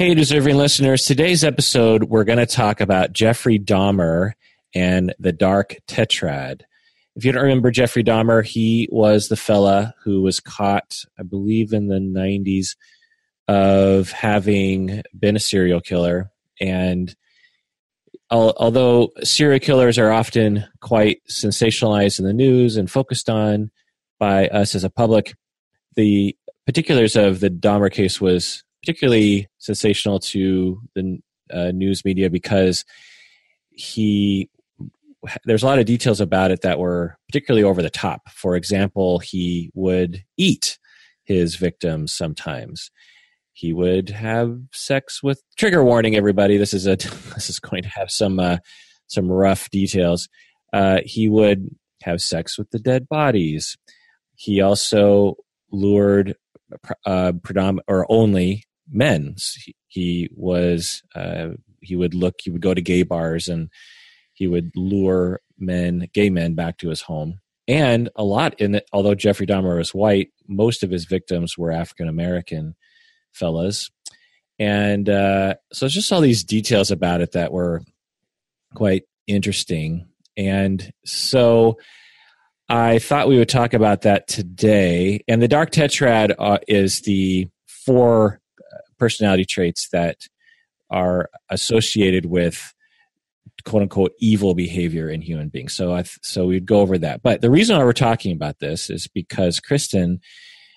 Hey, deserving listeners. Today's episode, we're going to talk about Jeffrey Dahmer and the Dark Tetrad. If you don't remember Jeffrey Dahmer, he was the fella who was caught, I believe, in the 90s of having been a serial killer. And although serial killers are often quite sensationalized in the news and focused on by us as a public, the particulars of the Dahmer case was particularly sensational to the uh, news media because he there's a lot of details about it that were particularly over the top. For example, he would eat his victims sometimes. He would have sex with trigger warning everybody. This is a this is going to have some uh, some rough details. Uh, he would have sex with the dead bodies. He also lured uh, predominant or only men. He, was uh, he would look. He would go to gay bars and he would lure men, gay men, back to his home. And a lot in it, although Jeffrey Dahmer was white, most of his victims were African American fellas. And uh, so it's just all these details about it that were quite interesting. And so I thought we would talk about that today. And the dark tetrad uh, is the four personality traits that are associated with quote unquote evil behavior in human beings. So I so we'd go over that. But the reason why we're talking about this is because Kirsten,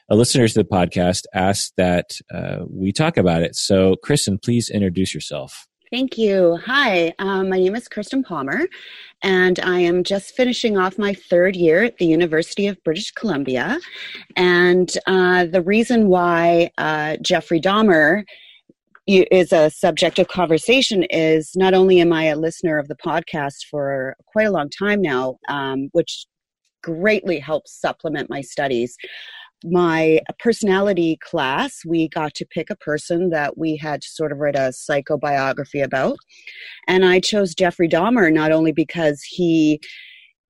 a listener to the podcast, asked that uh, we talk about it. So Kirsten, please introduce yourself. Thank you. Hi, um, my name is Kirsten Palmer, and I am just finishing off my third year at the University of British Columbia. And uh, the reason why uh, Jeffrey Dahmer is a subject of conversation is not only am I a listener of the podcast for quite a long time now, um, which greatly helps supplement my studies. My personality class, we got to pick a person that we had to sort of write a psychobiography about. And I chose Jeffrey Dahmer not only because he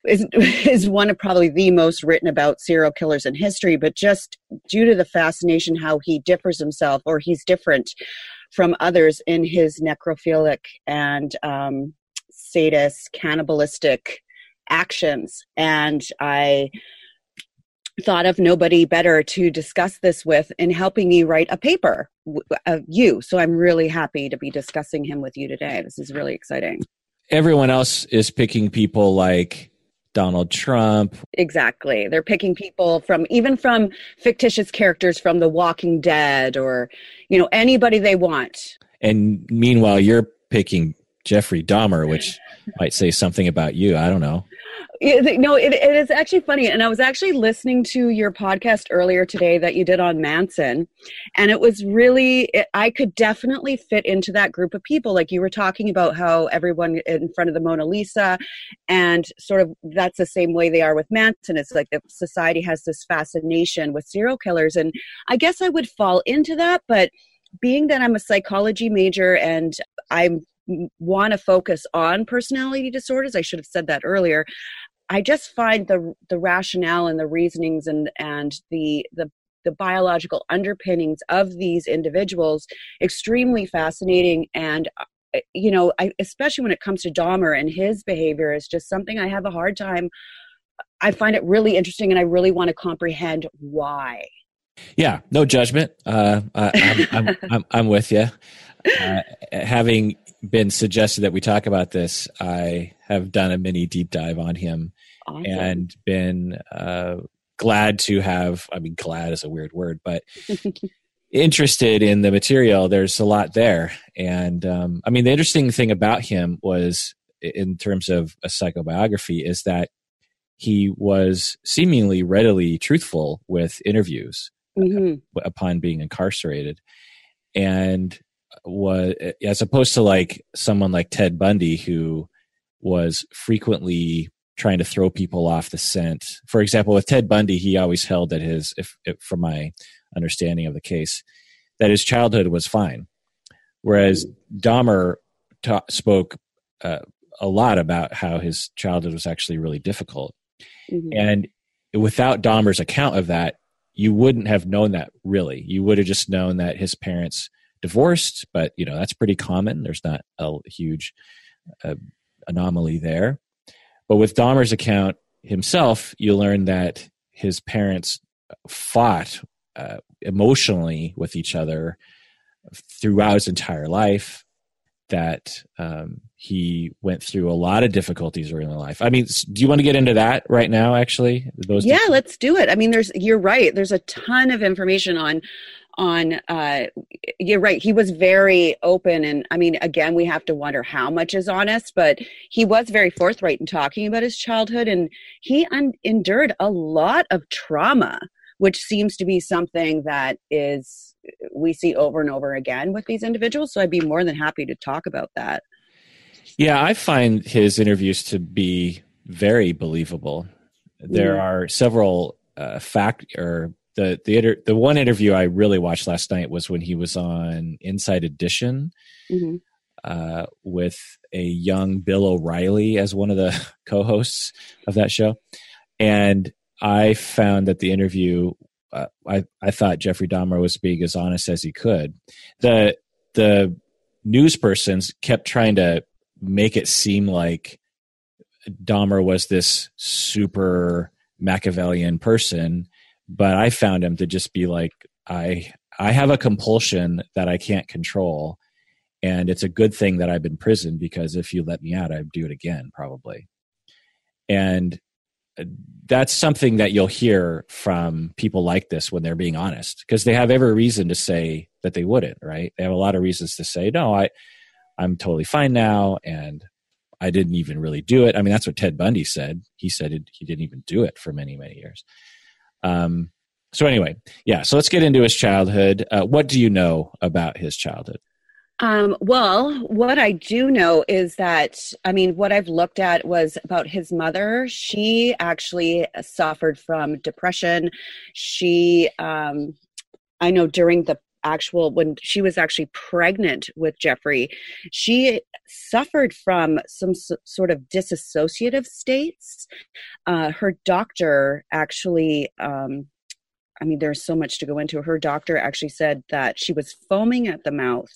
is, is one of probably the most written about serial killers in history, but just due to the fascination how he differs himself or he's different from others in his necrophilic and um, sadist, cannibalistic actions. And I thought of nobody better to discuss this with in helping me write a paper of you. So I'm really happy to be discussing him with you today. This is really exciting. Everyone else is picking people like Donald Trump. Exactly. They're picking people from even from fictitious characters from The Walking Dead or, you know, anybody they want. And meanwhile, you're picking Jeffrey Dahmer, which might say something about you. I don't know no, it, it is actually funny. And I was actually listening to your podcast earlier today that you did on Manson. And it was really, it, I could definitely fit into that group of people. Like you were talking about how everyone in front of the Mona Lisa, and sort of that's the same way they are with Manson. It's like the society has this fascination with serial killers. And I guess I would fall into that. But being that I'm a psychology major and I'm want to focus on personality disorders i should have said that earlier. I just find the the rationale and the reasonings and and the the the biological underpinnings of these individuals extremely fascinating and uh, you know I, especially when it comes to Dahmer and his behavior is just something I have a hard time I find it really interesting and I really want to comprehend why. Yeah no judgment. Uh, I, I'm, I'm, I'm, I'm, with you uh, having been suggested that we talk about this, I have done a mini deep dive on him awesome. and been uh, glad to have. I mean, glad is a weird word, but interested in the material. There's a lot there, and um, I mean, the interesting thing about him was, in terms of a psychobiography, is that he was seemingly readily truthful with interviews mm-hmm. upon being incarcerated, and was as opposed to like someone like Ted Bundy who was frequently trying to throw people off the scent. For example, with Ted Bundy, he always held that his, if, if from my understanding of the case, that his childhood was fine, whereas Dahmer ta- spoke uh, a lot about how his childhood was actually really difficult, mm-hmm. and without Dahmer's account of that, you wouldn't have known that really. You would have just known that his parents divorced, but you know that's pretty common. There's not a huge uh, anomaly there. But with Dahmer's account himself, you learn that his parents fought uh, emotionally with each other throughout his entire life. That um, he went through a lot of difficulties early in life. I mean, do you want to get into that right now? Actually, those. Yeah, let's do it. I mean, there's. You're right. There's a ton of information on on uh you're right he was very open and i mean again we have to wonder how much is honest but he was very forthright in talking about his childhood and he un- endured a lot of trauma which seems to be something that is we see over and over again with these individuals so i'd be more than happy to talk about that yeah i find his interviews to be very believable there mm. are several uh, fact or the the inter- the one interview I really watched last night was when he was on Inside Edition mm-hmm. uh, with a young Bill O'Reilly as one of the co-hosts of that show, and I found that the interview. Uh, I I thought Jeffrey Dahmer was being as honest as he could. The the news persons kept trying to make it seem like Dahmer was this super Machiavellian person but I found him to just be like, I I have a compulsion that I can't control, and it's a good thing that I've been prisoned because if you let me out, I'd do it again probably. And uh, that's something that you'll hear from people like this when they're being honest because they have every reason to say that they wouldn't right? They have a lot of reasons to say no i i'm totally fine now and i didn't even really do it. I mean that's what ted bundy said. He said it, he didn't even do it for many many years um, so anyway, yeah. So let's get into his childhood. Uh, what do you know about his childhood? Um, well, what I do know is that, I mean, what I've looked at was about his mother. She actually suffered from depression. She, um, I know during the actual when she was actually pregnant with Jeffrey, she suffered from some s- sort of disassociative states. Uh, her doctor actually. Um, I mean, there's so much to go into. Her doctor actually said that she was foaming at the mouth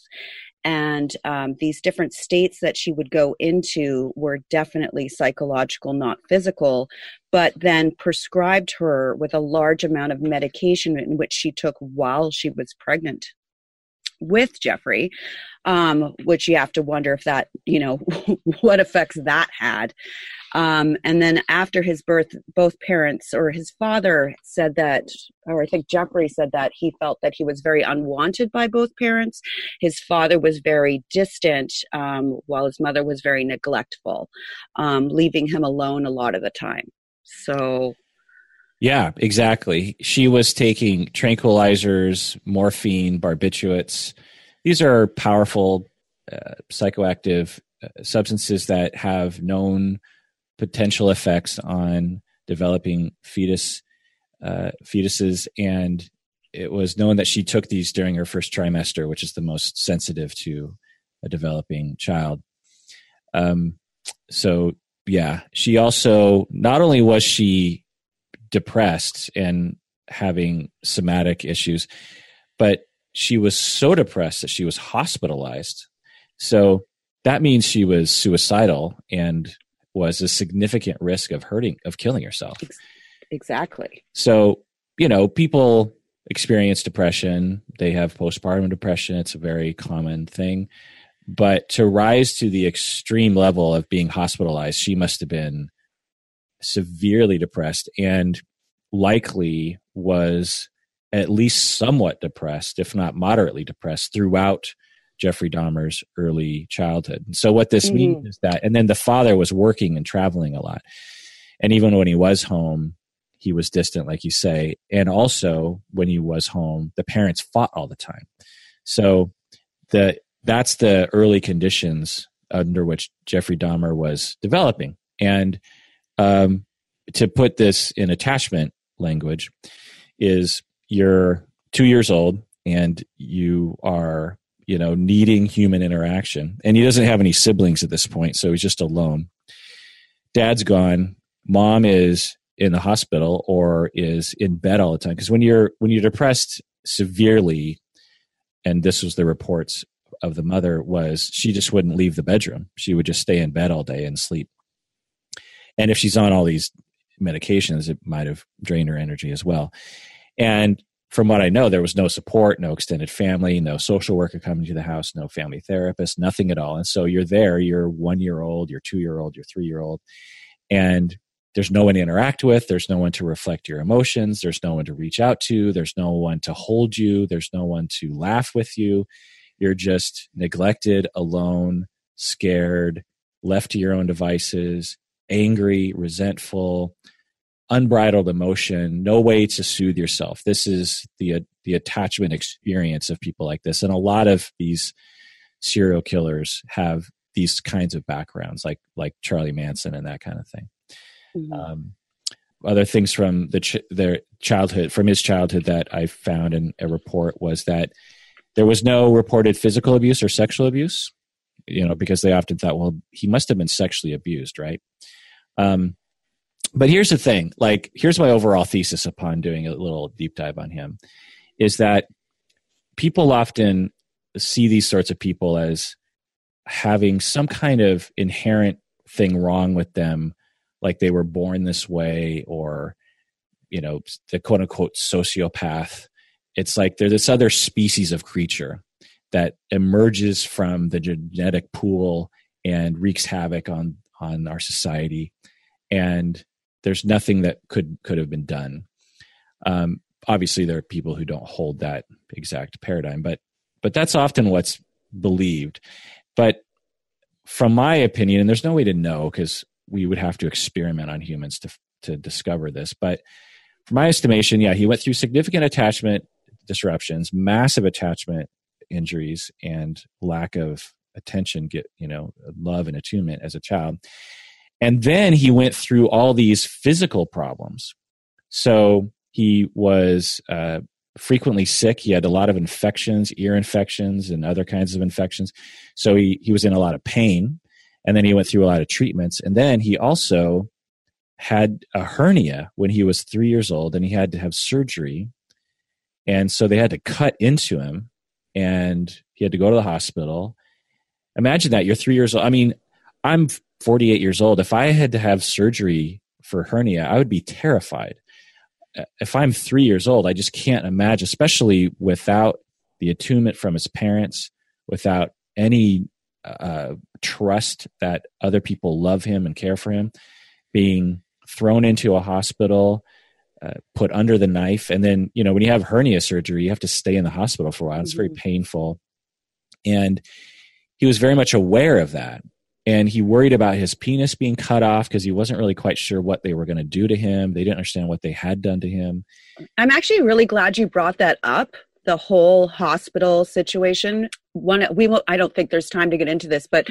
and um, these different states that she would go into were definitely psychological not physical but then prescribed her with a large amount of medication in which she took while she was pregnant with Jeffrey, um, which you have to wonder if that, you know, what effects that had. Um, and then after his birth, both parents or his father said that, or I think Jeffrey said that he felt that he was very unwanted by both parents. His father was very distant, um, while his mother was very neglectful, um, leaving him alone a lot of the time. So yeah, exactly. She was taking tranquilizers, morphine, barbiturates. These are powerful uh, psychoactive uh, substances that have known potential effects on developing fetus uh, fetuses, and it was known that she took these during her first trimester, which is the most sensitive to a developing child. Um, so yeah, she also not only was she depressed and having somatic issues, but she was so depressed that she was hospitalized. So that means she was suicidal and was a significant risk of hurting, of killing herself. Exactly. So, you know, people experience depression, they have postpartum depression. It's a very common thing. But to rise to the extreme level of being hospitalized, she must have been severely depressed and likely was at least somewhat depressed, if not moderately depressed, throughout Jeffrey Dahmer's early childhood. And so, what this mm-hmm. means is that, and then the father was working and traveling a lot. And even when he was home, he was distant, like you say. And also, when he was home, the parents fought all the time. So, the that's the early conditions under which Jeffrey Dahmer was developing. And um, to put this in attachment language is you're two years old and you are you know needing human interaction and he doesn't have any siblings at this point so he's just alone dad's gone mom is in the hospital or is in bed all the time because when you're when you're depressed severely and this was the reports of the mother was she just wouldn't leave the bedroom. She would just stay in bed all day and sleep. And if she's on all these medications, it might have drained her energy as well. And from what I know, there was no support, no extended family, no social worker coming to the house, no family therapist, nothing at all. And so you're there, you're one year old, you're two year old, you're three year old, and there's no one to interact with, there's no one to reflect your emotions, there's no one to reach out to, there's no one to hold you, there's no one to laugh with you. You're just neglected, alone, scared, left to your own devices, angry, resentful, unbridled emotion, no way to soothe yourself. This is the uh, the attachment experience of people like this, and a lot of these serial killers have these kinds of backgrounds, like like Charlie Manson and that kind of thing. Mm-hmm. Um, other things from the ch- their childhood, from his childhood, that I found in a report was that there was no reported physical abuse or sexual abuse. You know, because they often thought, well, he must have been sexually abused, right? Um, but here's the thing like here's my overall thesis upon doing a little deep dive on him is that people often see these sorts of people as having some kind of inherent thing wrong with them like they were born this way or you know the quote unquote sociopath. It's like they're this other species of creature that emerges from the genetic pool and wreaks havoc on on our society. And there's nothing that could could have been done. Um, obviously, there are people who don't hold that exact paradigm, but but that's often what's believed. But from my opinion, and there's no way to know because we would have to experiment on humans to to discover this. But from my estimation, yeah, he went through significant attachment disruptions, massive attachment injuries, and lack of attention, get you know, love and attunement as a child. And then he went through all these physical problems. So he was uh, frequently sick. He had a lot of infections, ear infections, and other kinds of infections. So he, he was in a lot of pain. And then he went through a lot of treatments. And then he also had a hernia when he was three years old and he had to have surgery. And so they had to cut into him and he had to go to the hospital. Imagine that you're three years old. I mean, I'm 48 years old, if I had to have surgery for hernia, I would be terrified. Uh, if I'm three years old, I just can't imagine, especially without the attunement from his parents, without any uh, trust that other people love him and care for him, being thrown into a hospital, uh, put under the knife. And then, you know, when you have hernia surgery, you have to stay in the hospital for a while. It's very mm-hmm. painful. And he was very much aware of that and he worried about his penis being cut off because he wasn't really quite sure what they were going to do to him. They didn't understand what they had done to him. I'm actually really glad you brought that up. The whole hospital situation. One, we will. I don't think there's time to get into this, but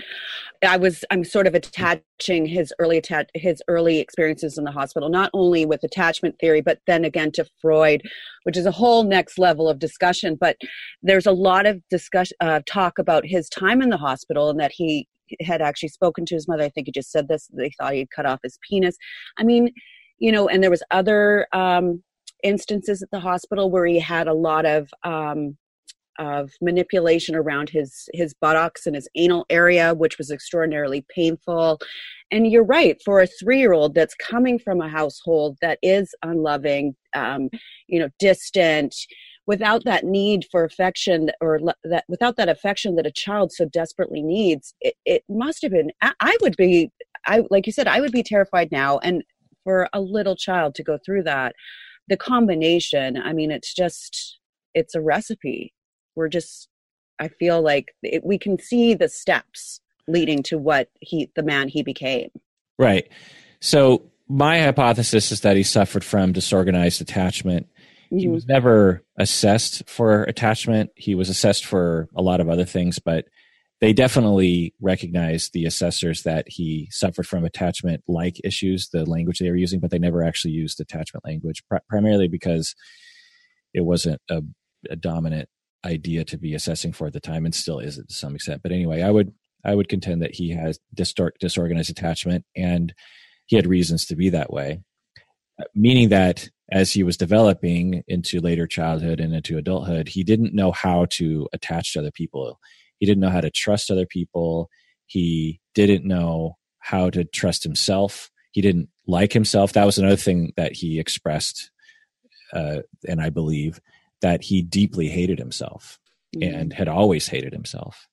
I was. I'm sort of attaching his early attach his early experiences in the hospital, not only with attachment theory, but then again to Freud, which is a whole next level of discussion. But there's a lot of discussion, uh, talk about his time in the hospital, and that he had actually spoken to his mother. I think he just said this. They thought he'd cut off his penis. I mean, you know, and there was other um, instances at the hospital where he had a lot of um, of manipulation around his his buttocks and his anal area, which was extraordinarily painful. And you're right, for a three year old that's coming from a household that is unloving, um, you know, distant, without that need for affection or that without that affection that a child so desperately needs it, it must have been I, would be i like you said i would be terrified now and for a little child to go through that. The combination i mean it's just it's a recipe. We're just i feel like it, we can see the steps leading to what he the man he became. Right. So my hypothesis is that he suffered from disorganized attachment he mm-hmm. was never assessed for attachment. He was assessed for a lot of other things, but they definitely recognized the assessors that he suffered from attachment like issues, the language they were using, but they never actually used attachment language, pr- primarily because it wasn't a, a, dominant idea to be assessing for at the time and still isn't to some extent. But anyway, I would I would contend that he has distor- disorganized attachment and he had reasons to be that way, meaning that as he was developing into later childhood and into adulthood, he didn't know how to attach to other people. He didn't know how to trust other people. He didn't know how to trust himself. He didn't like himself. That was another thing that he expressed, uh, and I believe that he deeply hated himself mm-hmm. and had always hated himself.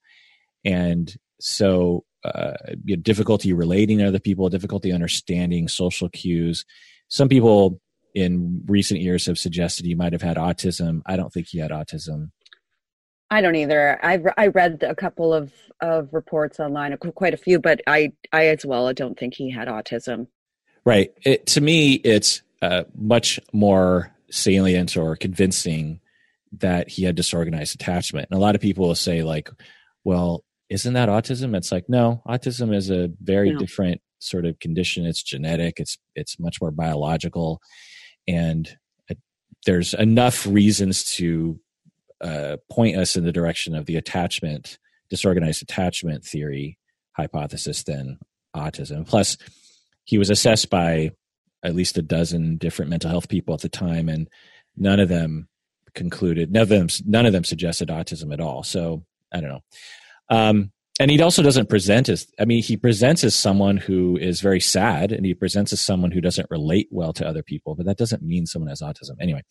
And so, uh, difficulty relating to other people, difficulty understanding social cues. Some people in recent years have suggested he might have had autism. I don't think he had autism. I don't either. I've I read a couple of of reports online, quite a few, but I I as well. I don't think he had autism. Right. It, to me, it's uh, much more salient or convincing that he had disorganized attachment. And a lot of people will say, like, well, isn't that autism? It's like, no, autism is a very no. different sort of condition. It's genetic. It's it's much more biological, and uh, there's enough reasons to uh, point us in the direction of the attachment, disorganized attachment theory hypothesis than autism. Plus, he was assessed by at least a dozen different mental health people at the time, and none of them concluded none of them none of them suggested autism at all. So I don't know. Um, and he also doesn't present as I mean he presents as someone who is very sad, and he presents as someone who doesn't relate well to other people. But that doesn't mean someone has autism anyway.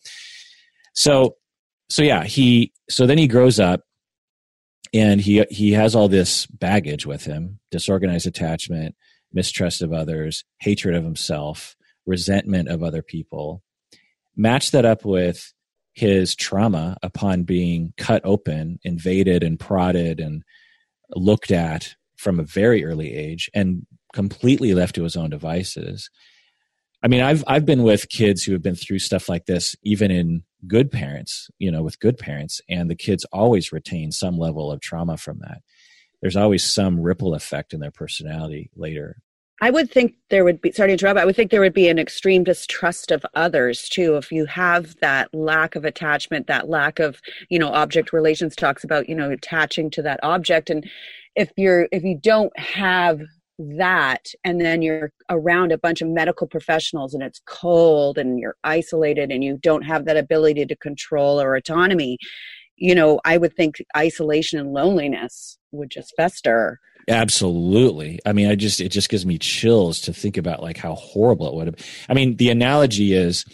So so yeah, he so then he grows up and he he has all this baggage with him, disorganized attachment, mistrust of others, hatred of himself, resentment of other people. Match that up with his trauma upon being cut open, invaded and prodded and looked at from a very early age and completely left to his own devices. I mean, I've I've been with kids who have been through stuff like this, even in good parents, you know, with good parents, and the kids always retain some level of trauma from that. There's always some ripple effect in their personality later. I would think there would be, sorry to interrupt, I would think there would be an extreme distrust of others too. If you have that lack of attachment, that lack of, you know, object relations talks about, you know, attaching to that object. And if you're, if you don't have that and then you're around a bunch of medical professionals and it's cold and you're isolated and you don't have that ability to control or autonomy you know i would think isolation and loneliness would just fester absolutely. I mean i just it just gives me chills to think about like how horrible it would have i mean the analogy is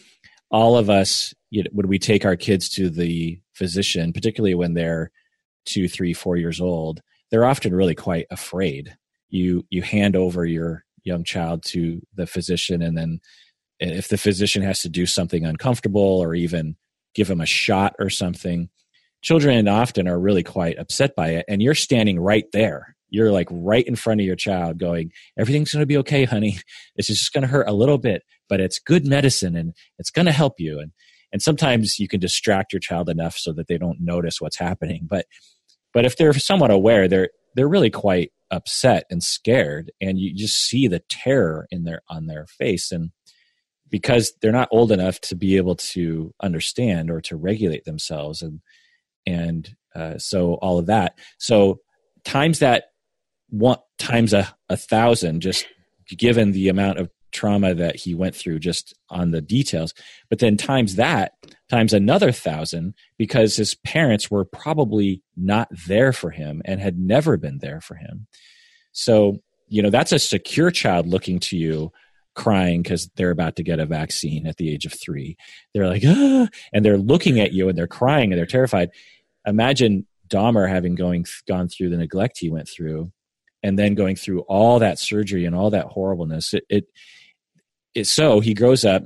all of us you know, when we take our kids to the physician particularly when they're two three four years old they're often really quite afraid. You you hand over your young child to the physician and then if the physician has to do something uncomfortable or even give them a shot or something children often are really quite upset by it and you're standing right there you're like right in front of your child going everything's going to be okay honey. It's just going to hurt a little bit but it's good medicine and it's going to help you. And and sometimes you can distract your child enough so that they don't notice what's happening but but if they're somewhat aware they're they're really quite upset and scared and you just see the terror in their on their face and because they're not old enough to be able to understand or to regulate themselves and and uh, so all of that. So times that one times a, a thousand just given the amount of trauma that he went through just on the details. But then times that times another thousand because his parents were probably not there for him and had never been there for him. So you know that's a secure child looking to you crying because they're about to get a vaccine at the age of three. They're like ah, and they're looking at you and they're crying and they're terrified. Imagine dahmer having going gone through the neglect he went through and then going through all that surgery and all that horribleness it, it it's so he grows up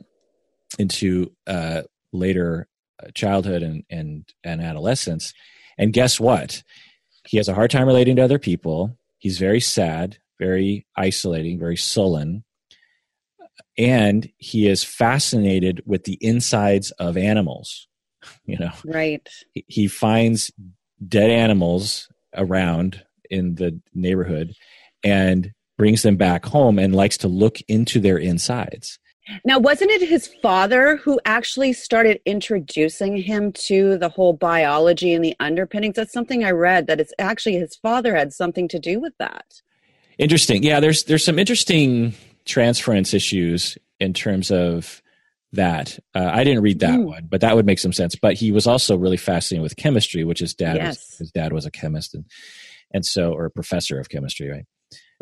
into uh, later uh, childhood and, and, and adolescence. And guess what? He has a hard time relating to other people. He's very sad, very isolating, very sullen. And he is fascinated with the insides of animals. You know, right. He, he finds dead animals around in the neighborhood and brings them back home and likes to look into their insides. Now, wasn't it his father who actually started introducing him to the whole biology and the underpinnings? That's something I read that it's actually his father had something to do with that. Interesting. Yeah, there's there's some interesting transference issues in terms of that. Uh, I didn't read that Mm. one, but that would make some sense. But he was also really fascinated with chemistry, which his dad was, his dad was a chemist and and so or a professor of chemistry, right?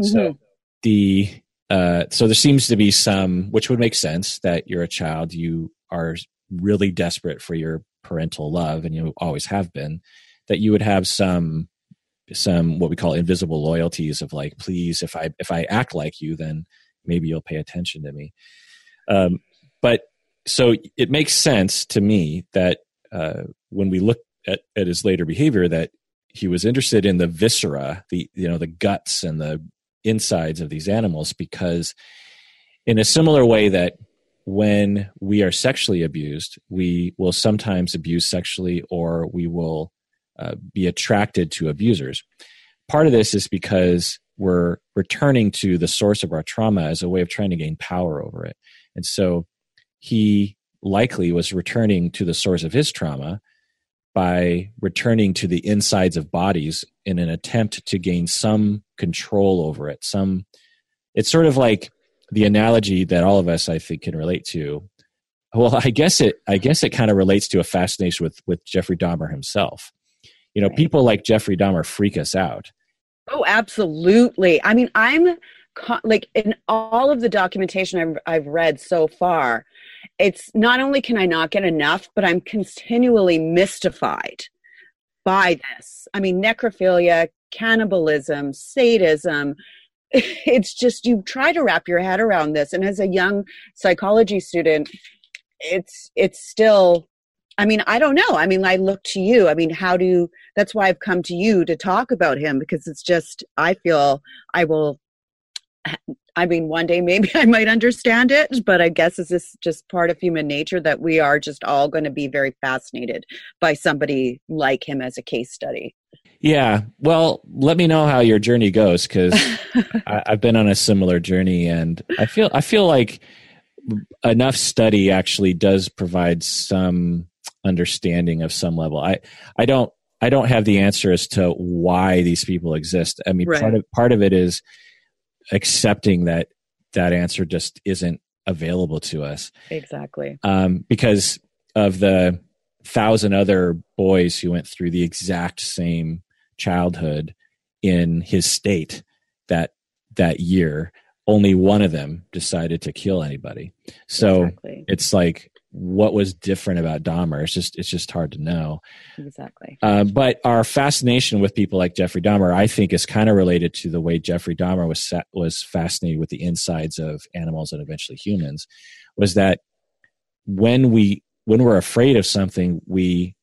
Mhm. So the uh, so there seems to be some, which would make sense that you're a child, you are really desperate for your parental love, and you always have been. That you would have some some what we call invisible loyalties of like, please, if I if I act like you, then maybe you'll pay attention to me. Um, but so it makes sense to me that uh, when we look at, at his later behavior, that he was interested in the viscera, the you know the guts and the insides of these animals, because in a similar way that when we are sexually abused, we will sometimes abuse sexually, or we will uh, be attracted to abusers. Part of this is because we're returning to the source of our trauma as a way of trying to gain power over it. And so he likely was returning to the source of his trauma by returning to the insides of bodies in an attempt to gain some control over it. Some it's sort of like the analogy that all of us I think can relate to. Well, I guess it I guess it kind of relates to a fascination with with Jeffrey Dahmer himself. You know, Right. people like Jeffrey Dahmer freak us out. Oh, absolutely. I mean, I'm like in all of the documentation I've, I've read so far, it's not only can I not get enough, but I'm continually mystified by this. I mean, necrophilia, cannibalism, sadism. It's just you try to wrap your head around this, and as a young psychology student, it's it's still. I mean, I don't know. I mean, I look to you. I mean, how do that's why I've come to you to talk about him because it's just I feel I will I mean one day maybe I might understand it but I guess it's just just part of human nature that we are just all going to be very fascinated by somebody like him as a case study. Yeah. Well, let me know how your journey goes because I've been on a similar journey, and I feel I feel like enough study actually does provide some understanding of some level. I I don't I don't have the answer as to why these people exist. I mean, Right. part of part of it is accepting that that answer just isn't available to us exactly. um, because of the thousand other boys who went through the exact same childhood in his state that that year only one of them decided to kill anybody so exactly. it's like what was different about Dahmer it's just it's just hard to know Exactly. uh, but our fascination with people like Jeffrey Dahmer, I think, is kind of related to the way Jeffrey Dahmer was sa- was fascinated with the insides of animals and eventually humans. Was that when we when we're afraid of something, we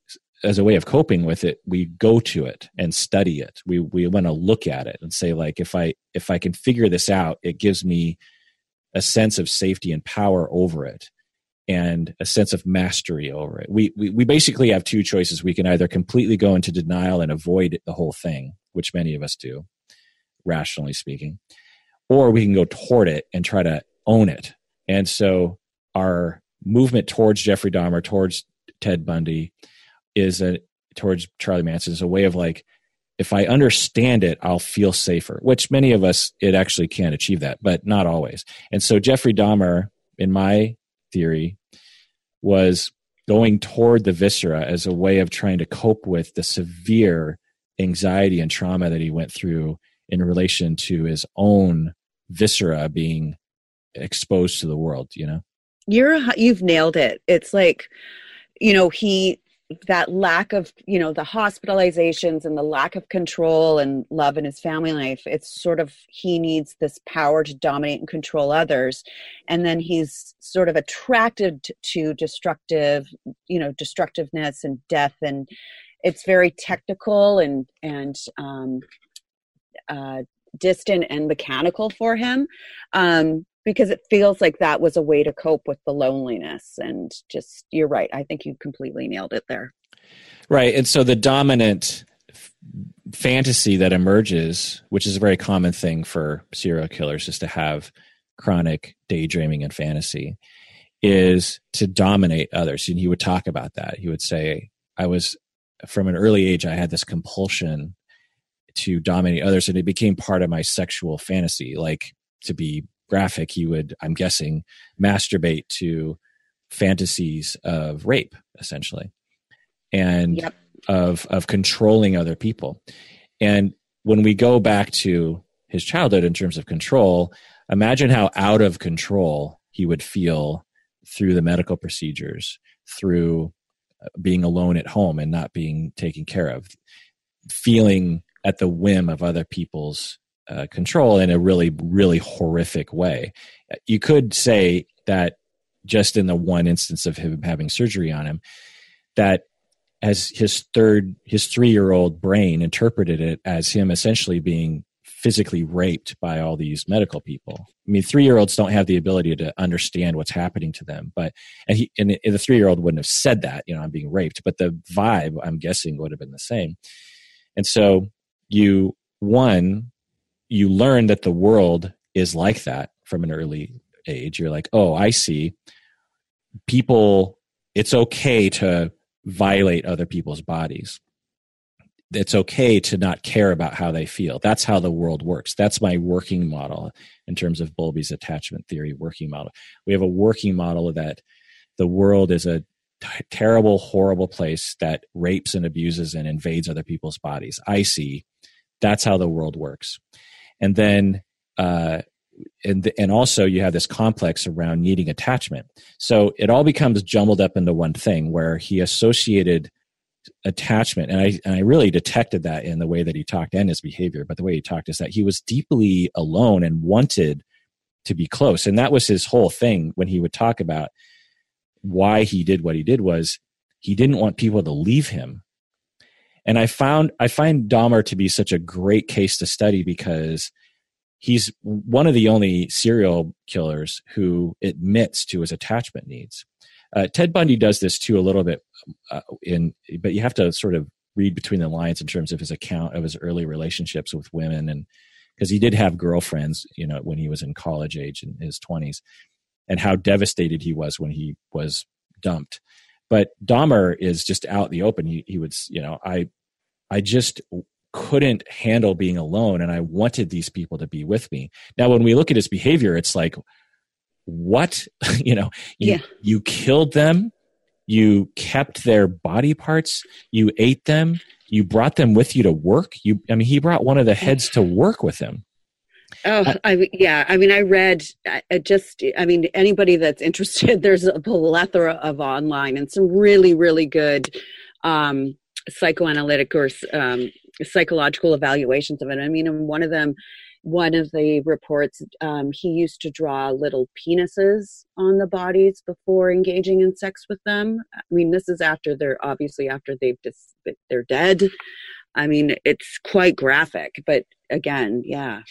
as a way of coping with it, we go to it and study it. We we want to look at it and say like, if I if I can figure this out, it gives me a sense of safety and power over it and a sense of mastery over it. We, we we basically have two choices. We can either completely go into denial and avoid the whole thing, which many of us do, rationally speaking, or we can go toward it and try to own it. And so our movement towards Jeffrey Dahmer, towards Ted Bundy, is a towards Charlie Manson is a way of like, if I understand it, I'll feel safer. Which many of us it actually can't achieve that, but not always. And so Jeffrey Dahmer, in my theory, was going toward the viscera as a way of trying to cope with the severe anxiety and trauma that he went through in relation to his own viscera being exposed to the world you know You're you've nailed it. It's like, you know, he that lack of, you know, the hospitalizations and the lack of control and love in his family life. It's sort of he needs this power to dominate and control others, and then he's sort of attracted to destructive, you know, destructiveness and death, and it's very technical and and um, uh, distant and mechanical for him. Um, because it feels like that was a way to cope with the loneliness and just you're right i think you completely nailed it there. Right and so the dominant f- fantasy that emerges which is a very common thing for serial killers is to have chronic daydreaming and fantasy is to dominate others and he would talk about that. He would say i was from an early age i had this compulsion to dominate others and it became part of my sexual fantasy like to be graphic he would i'm guessing masturbate to fantasies of rape, essentially, and Yep. of of controlling other people. And when we go back to his childhood in terms of control, imagine how out of control he would feel through the medical procedures, through uh, being alone at home and not being taken care of, feeling at the whim of other people's uh, control in a really, really horrific way. You could say that just in the one instance of him having surgery on him, that as his third, his three year old brain interpreted it as him essentially being physically raped by all these medical people. I mean, three year olds don't have the ability to understand what's happening to them, but and he and the three year old wouldn't have said that, you know, I'm being raped, but the vibe I'm guessing would have been the same. And so you one you learn that the world is like that from an early age. You're like, oh, I see. People, it's okay to violate other people's bodies. It's okay to not care about how they feel. That's how the world works. That's my working model in terms of Bowlby's attachment theory working model. We have a working model that the world is a t- terrible, horrible place that rapes and abuses and invades other people's bodies. I see. That's how the world works. And then, uh, and and also you have this complex around needing attachment. So it all becomes jumbled up into one thing where he associated attachment. And I and I really detected that in the way that he talked and his behavior but the way he talked is that he was deeply alone and wanted to be close. And that was his whole thing when he would talk about why he did what he did was he didn't want people to leave him and I found I find Dahmer to be such a great case to study because he's one of the only serial killers who admits to his attachment needs. Uh, Ted Bundy does this too a little bit uh, in, but you have to sort of read between the lines in terms of his account of his early relationships with women, and because he did have girlfriends, you know, when he was in college age in his twenties, and how devastated he was when he was dumped. But Dahmer is just out in the open. He he would, you know, I I just couldn't handle being alone and I wanted these people to be with me. Now when we look at his behavior it's like what? you know, you Yeah. you killed them, you kept their body parts, you ate them, you brought them with you to work. You I mean he brought one of the heads to work with him. Oh, I yeah. I mean, I read I, I just. I mean, anybody that's interested, there's a plethora of online and some really, really good um, psychoanalytic or um, psychological evaluations of it. I mean, in one of them, one of the reports, um, he used to draw little penises on the bodies before engaging in sex with them. I mean, this is after they're obviously after they've dis- they're dead. I mean, it's quite graphic, but again, yeah,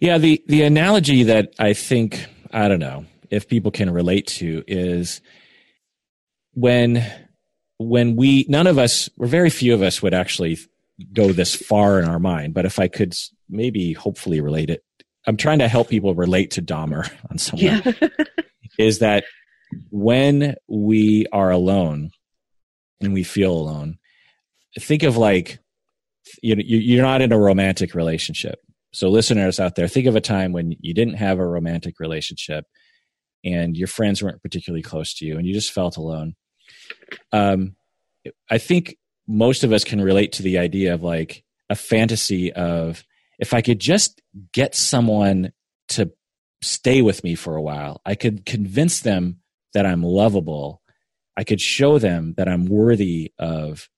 Yeah, the the analogy that I think I don't know if people can relate to is when when we none of us or very few of us would actually go this far in our mind, but if I could maybe hopefully relate it, I'm trying to help people relate to Dahmer on some yeah, level. Is that when we are alone and we feel alone, think of like you know, you're not in a romantic relationship. So, listeners out there, think of a time when you didn't have a romantic relationship and your friends weren't particularly close to you and you just felt alone. Um, I think most of us can relate to the idea of like a fantasy of if I could just get someone to stay with me for a while, I could convince them that I'm lovable. I could show them that I'm worthy of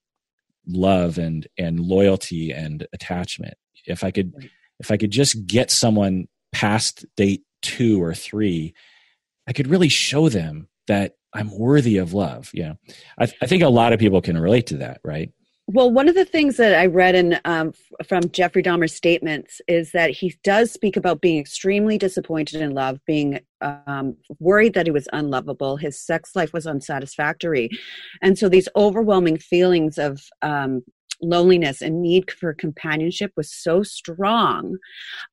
love and and loyalty and attachment. If I could if I could just get someone past date 2 or 3, I could really show them that I'm worthy of love, Yeah. I, I think a lot of people can relate to that, right? Well, one of the things that I read in um, from Jeffrey Dahmer's statements is that he does speak about being extremely disappointed in love, being um, worried that he was unlovable, his sex life was unsatisfactory, and so these overwhelming feelings of um, loneliness and need for companionship was so strong,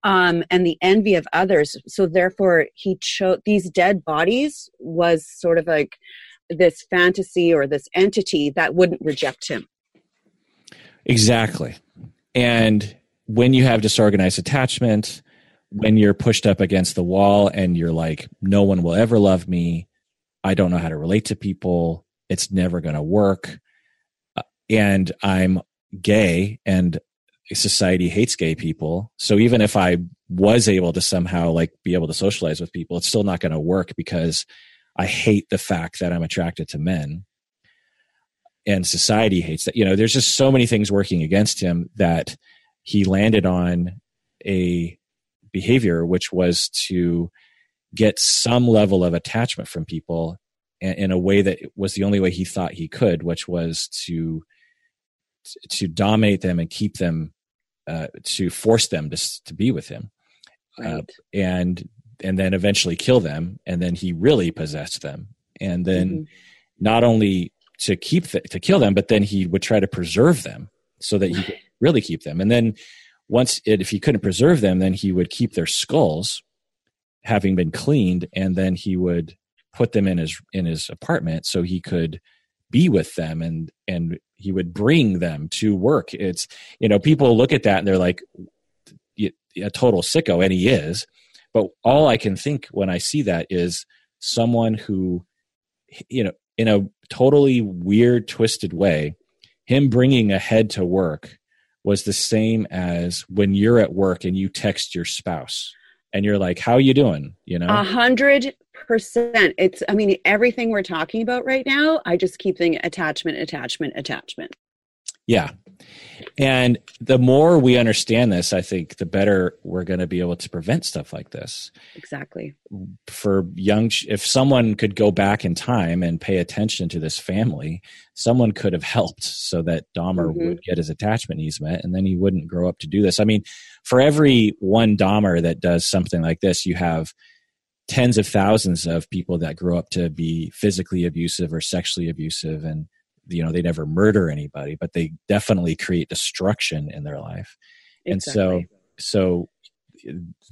um, and the envy of others. So therefore, he chose these dead bodies was sort of like this fantasy or this entity that wouldn't reject him. Exactly. And when you have disorganized attachment, when you're pushed up against the wall and you're like, no one will ever love me, I don't know how to relate to people. It's never going to work. Uh, and I'm gay and society hates gay people. So even if I was able to somehow like be able to socialize with people, it's still not going to work because I hate the fact that I'm attracted to men. And society hates that. You know, there's just so many things working against him that he landed on a behavior which was to get some level of attachment from people in a way that was the only way he thought he could, which was to to dominate them and keep them uh, to force them to to be with him, uh, right. uh, and and then eventually kill them, and then he really possessed them, and then mm-hmm. not only to keep the, to kill them, but then he would try to preserve them so that he could really keep them, and then once it, if he couldn't preserve them, then he would keep their skulls having been cleaned, and then he would put them in his in his apartment so he could be with them and and he would bring them to work. It's you know people look at that and they're like a total sicko and he is. But all i can think when i see that is someone who you know in a totally weird twisted way him bringing a head to work was the same as when you're at work and you text your spouse and you're like how you doing? You know? A hundred percent. It's i mean everything we're talking about right now i just keep thinking attachment attachment attachment. Yeah. And the more we understand this i think the better we're going to be able to prevent stuff like this. Exactly. For young if someone could go back in time and pay attention to this family someone could have helped so that dahmer mm-hmm. would get his attachment needs met and then he wouldn't grow up to do this. I mean for every one dahmer that does something like this you have tens of thousands of people that grow up to be physically abusive or sexually abusive and you know they never murder anybody but they definitely create destruction in their life. Exactly. and so so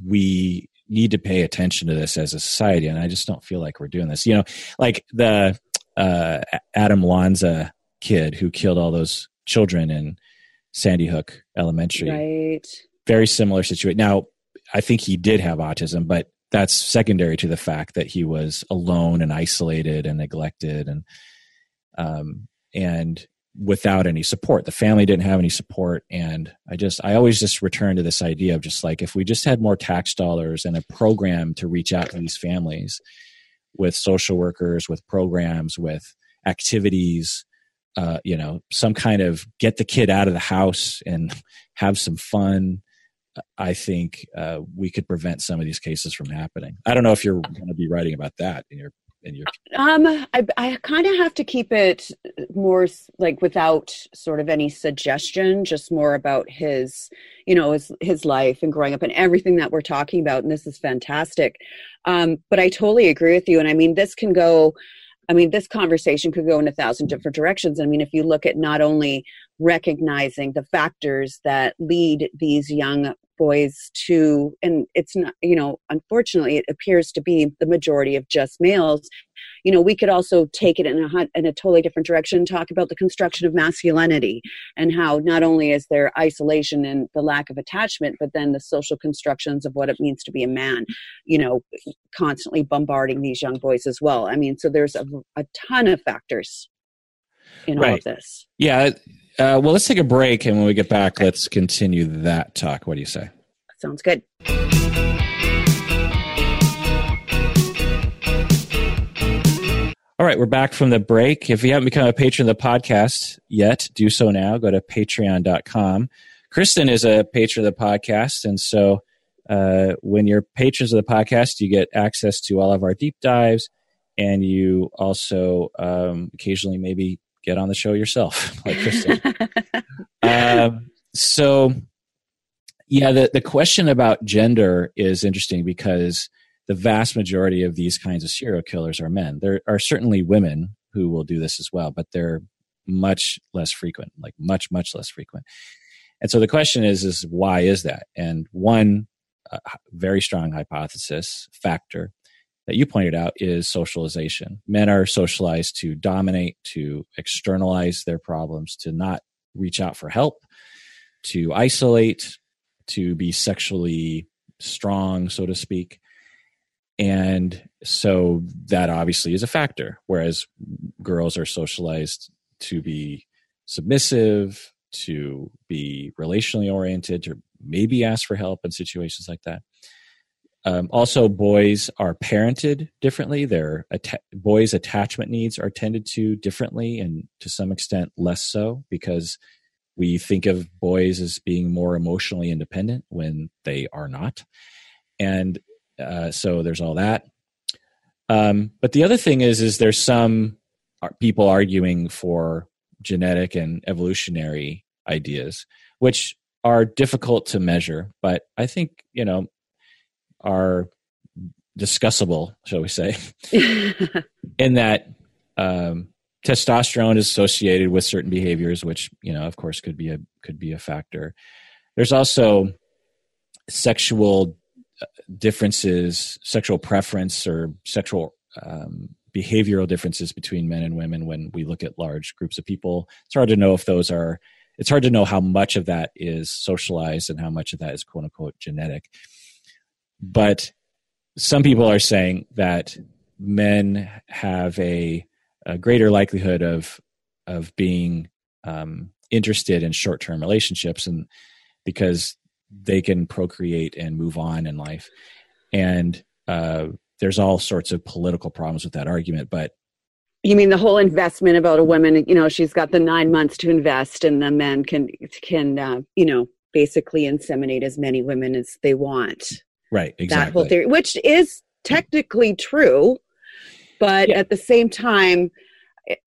we need to pay attention to this as a society and i just don't feel like we're doing this. You know like the uh, adam lanza kid who killed all those children in sandy hook elementary. Right. Very similar situation. Now i think he did have autism but that's secondary to the fact that he was alone and isolated and neglected and um, and without any support. The family didn't have any support. And i just i always just return to this idea of just like if we just had more tax dollars and a program to reach out to these families with social workers with programs with activities uh, you know some kind of get the kid out of the house and have some fun I think uh, we could prevent some of these cases from happening. I don't know if you're going to be writing about that in your in your. Um, I I kind of have to keep it more like without sort of any suggestion, just more about his, you know, his his life and growing up and everything that we're talking about. And this is fantastic. Um, but I totally agree with you. And I mean, this can go. I mean, this conversation could go in a thousand different directions. I mean, if you look at not only recognizing the factors that lead these young boys to and it's not you know unfortunately it appears to be the majority of just males. You know we could also take it in a in a totally different direction and talk about the construction of masculinity and how not only is there isolation and the lack of attachment but then the social constructions of what it means to be a man you know constantly bombarding these young boys as well. I mean so there's a, a ton of factors in right. all of this. Yeah uh, well, let's take a break, and when we get back, let's continue that talk. What do you say? Sounds good. All right, we're back from the break. If you haven't become a patron of the podcast yet, do so now. Go to patreon.com. Kirsten is a patron of the podcast, and so uh, when you're patrons of the podcast, you get access to all of our deep dives, and you also um, occasionally maybe get on the show yourself, like Kirsten. um, so, yeah, the, the question about gender is interesting because the vast majority of these kinds of serial killers are men. There are certainly women who will do this as well, but they're much less frequent, like much, much less frequent. And so the question is, is why is that? And one uh, very strong hypothesis factor that you pointed out is socialization. Men are socialized to dominate, to externalize their problems, to not reach out for help, to isolate, to be sexually strong, so to speak. And so that obviously is a factor. Whereas girls are socialized to be submissive, to be relationally oriented, to maybe ask for help in situations like that. Um, also, boys are parented differently. Their atta- boys' attachment needs are tended to differently, and to some extent less so, because we think of boys as being more emotionally independent when they are not. And uh, so there's all that. Um, but the other thing is, is there's some people arguing for genetic and evolutionary ideas, which are difficult to measure, but I think you know are discussable, shall we say, in that um, testosterone is associated with certain behaviors, which you know, of course, could be a could be a factor. There's also sexual uh, differences, sexual preference, or sexual um, behavioral differences between men and women when we look at large groups of people. It's hard to know if those are. It's hard to know how much of that is socialized and how much of that is quote unquote genetic. But some people are saying that men have a, a greater likelihood of of being um, interested in short term relationships, and because they can procreate and move on in life, and uh, there's all sorts of political problems with that argument, but you mean the whole investment about a woman you know she's got the nine months to invest and the men can can uh, you know basically inseminate as many women as they want Right, exactly. That whole theory, which is technically true, but yeah. at the same time,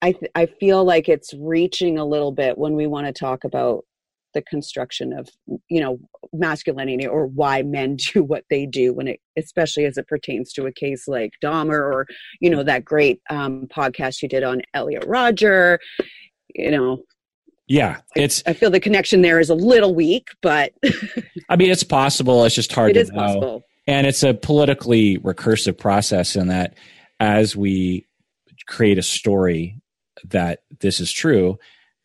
I I feel like it's reaching a little bit when we want to talk about the construction of you know masculinity or why men do what they do when it especially as it pertains to a case like Dahmer or you know that great um, podcast you did on Elliot Rodger you know yeah, it's. I, I feel the connection there is a little weak, but I mean, it's possible. It's just hard it to is know. Possible. And it's a politically recursive process in that as we create a story that this is true,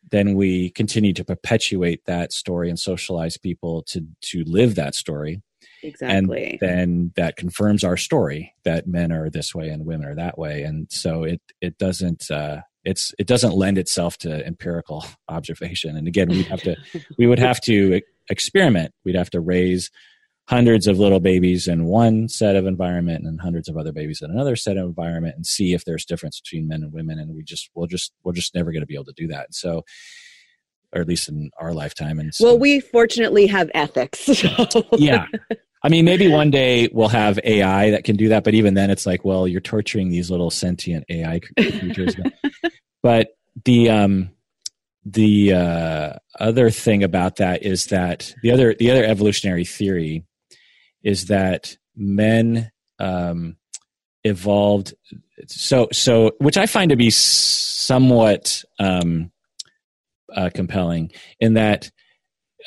then we continue to perpetuate that story and socialize people to to live that story. Exactly. And then that confirms our story that men are this way and women are that way. And so it it doesn't uh, it's it doesn't lend itself to empirical observation. And again we have to we would have to experiment. We'd have to raise hundreds of little babies in one set of environment and hundreds of other babies in another set of environment and see if there's difference between men and women. And we just we'll just we're just never going to be able to do that. So or at least in our lifetime. And so, well we fortunately have ethics so. yeah. I mean, maybe one day we'll have AI that can do that, but even then, it's like, well, you're torturing these little sentient AI creatures. But the um, the uh, other thing about that is that the other the other evolutionary theory is that men um, evolved so so which I find to be somewhat um, uh, compelling in that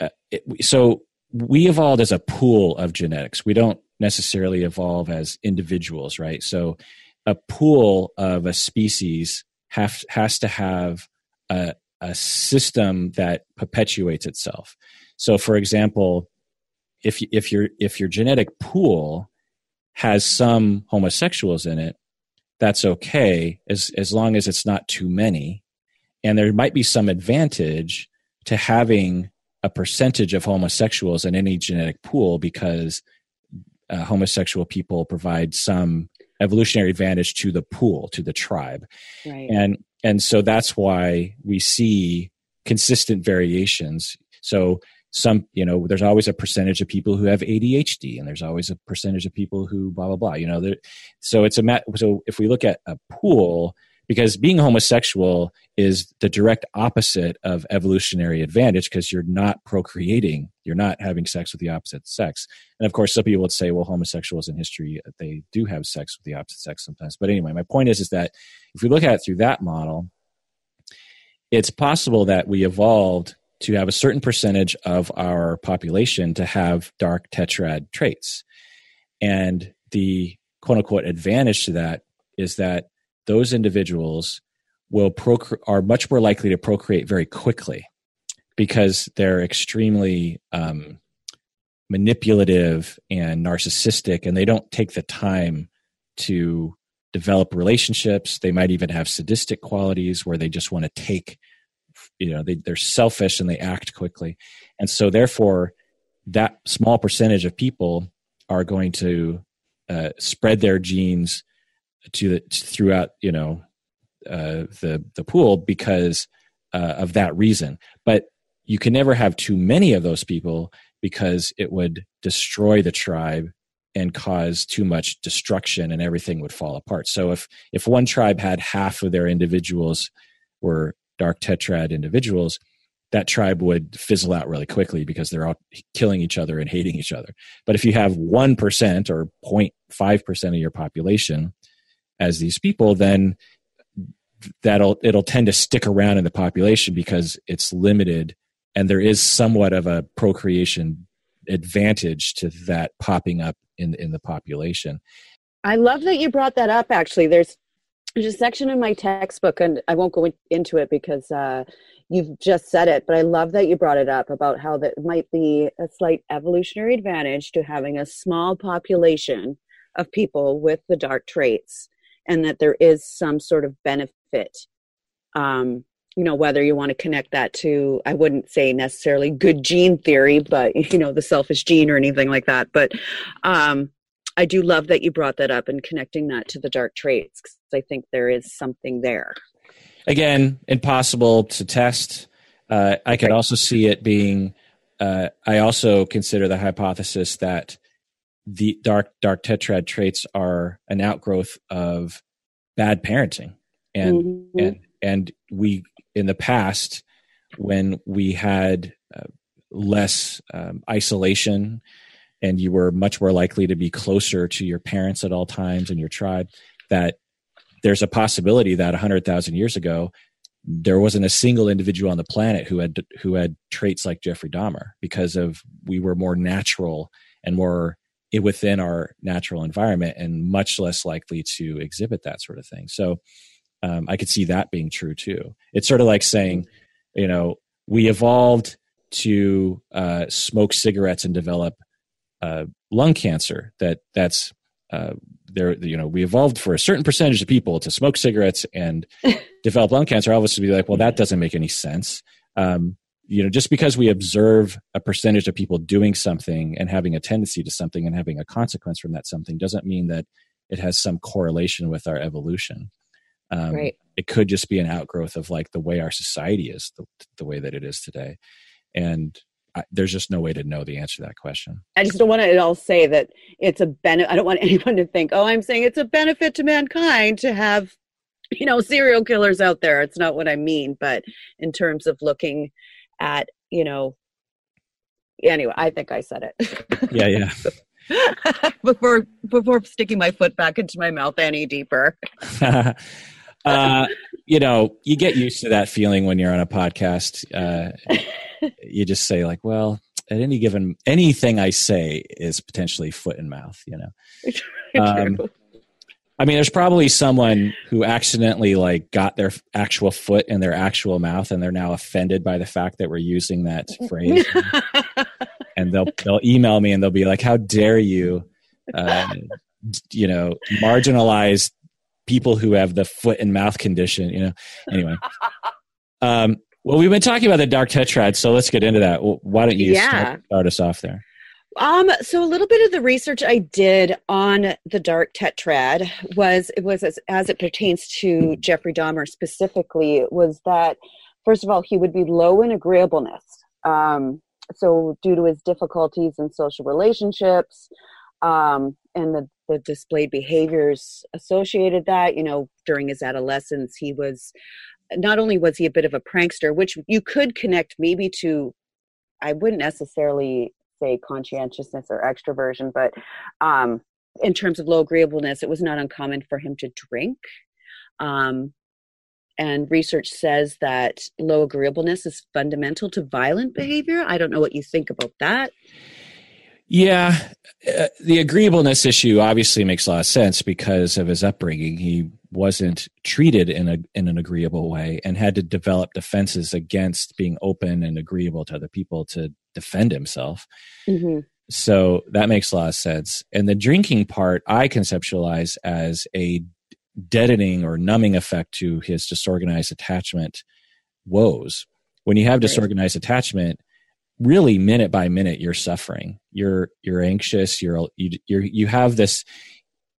uh, it, so we evolved as a pool of genetics. We don't necessarily evolve as individuals, right? So a pool of a species have, has to have a, a system that perpetuates itself. So, for example, if if your if your genetic pool has some homosexuals in it, that's okay as as long as it's not too many, and there might be some advantage to having a percentage of homosexuals in any genetic pool because uh, homosexual people provide some evolutionary advantage to the pool to the tribe right. and and so that's why we see consistent variations so some you know there's always a percentage of people who have adhd and there's always a percentage of people who blah blah blah you know so it's a so if we look at a pool because being homosexual is the direct opposite of evolutionary advantage because you're not procreating you're not having sex with the opposite sex. And of course some people would say well homosexuals in history uh, they do have sex with the opposite sex sometimes. But anyway my point is is that if we look at it through that model it's possible that we evolved to have a certain percentage of our population to have dark tetrad traits. And the quote unquote advantage to that is that those individuals will procre- are much more likely to procreate very quickly because they're extremely um, manipulative and narcissistic and they don't take the time to develop relationships. They might even have sadistic qualities where they just want to take, you know, they, they're selfish and they act quickly. And so, therefore, that small percentage of people are going to uh, spread their genes to the, throughout, you know, uh, the the pool because uh, of that reason. But you can never have too many of those people because it would destroy the tribe and cause too much destruction and everything would fall apart. So if if one tribe had half of their individuals were dark tetrad individuals, that tribe would fizzle out really quickly because they're all killing each other and hating each other. But if you have 1% or 0.5% of your population as these people, then that'll it'll tend to stick around in the population because it's limited and there is somewhat of a procreation advantage to that popping up in in the population. I love that you brought that up. Actually, there's there's a section in my textbook, and I won't go in, into it because uh, you've just said it. But I love that you brought it up about how that might be a slight evolutionary advantage to having a small population of people with the dark traits, and that there is some sort of benefit um, you know whether you want to connect that to i wouldn't say necessarily good gene theory but you know the selfish gene or anything like that but um i do love that you brought that up and connecting that to the dark traits because i think there is something there again impossible to test uh, i could right. also see it being uh, i also consider the hypothesis that the dark dark tetrad traits are an outgrowth of bad parenting and mm-hmm. and and we in the past when we had uh, less um, isolation and you were much more likely to be closer to your parents at all times and your tribe that there's a possibility that 100,000 years ago there wasn't a single individual on the planet who had who had traits like Jeffrey Dahmer because of we were more natural and more within our natural environment and much less likely to exhibit that sort of thing. So um, I could see that being true too. It's sort of like saying, you know, we evolved to uh, smoke cigarettes and develop uh, lung cancer. That that's uh, there. You know, we evolved for a certain percentage of people to smoke cigarettes and develop lung cancer. Obviously, be like, well, that doesn't make any sense. Um, you know, just because we observe a percentage of people doing something and having a tendency to something and having a consequence from that something doesn't mean that it has some correlation with our evolution. Um, right. It could just be an outgrowth of like the way our society is, the, the way that it is today. And I, there's just no way to know the answer to that question. I just don't want to at all say that it's a benefit. I don't want anyone to think, oh, I'm saying it's a benefit to mankind to have, you know, serial killers out there. It's not what I mean. But in terms of looking at, you know, anyway, I think I said it. yeah, yeah. before before sticking my foot back into my mouth any deeper. uh, you know, you get used to that feeling when you're on a podcast. Uh, you just say like, well, at any given anything I say is potentially foot and mouth. You know. Um, I mean, there's probably someone who accidentally like got their actual foot in their actual mouth, and they're now offended by the fact that we're using that phrase. and they'll they'll email me and they'll be like, "How dare you, uh, you know, marginalize people who have the foot and mouth condition, you know. Anyway. Um, well, we've been talking about the dark tetrad, so let's get into that. Why don't you yeah. start, start us off there? Um, so a little bit of the research I did on the dark tetrad was it was as, as it pertains to Jeffrey Dahmer specifically was that first of all he would be low in agreeableness. Um, so due to his difficulties in social relationships, um, and the, the displayed behaviors associated that you know during his adolescence he was not only was he a bit of a prankster which you could connect maybe to i wouldn't necessarily say conscientiousness or extroversion but um, in terms of low agreeableness it was not uncommon for him to drink. Um, and research says that low agreeableness is fundamental to violent behavior. I don't know what you think about that. Yeah, uh, the agreeableness issue obviously makes a lot of sense because of his upbringing. He wasn't treated in a in an agreeable way and had to develop defenses against being open and agreeable to other people to defend himself. Mm-hmm. So that makes a lot of sense. And the drinking part, I conceptualize as a deadening or numbing effect to his disorganized attachment woes. When you have disorganized attachment, really minute by minute you're suffering. You're you're anxious, you're you you you have this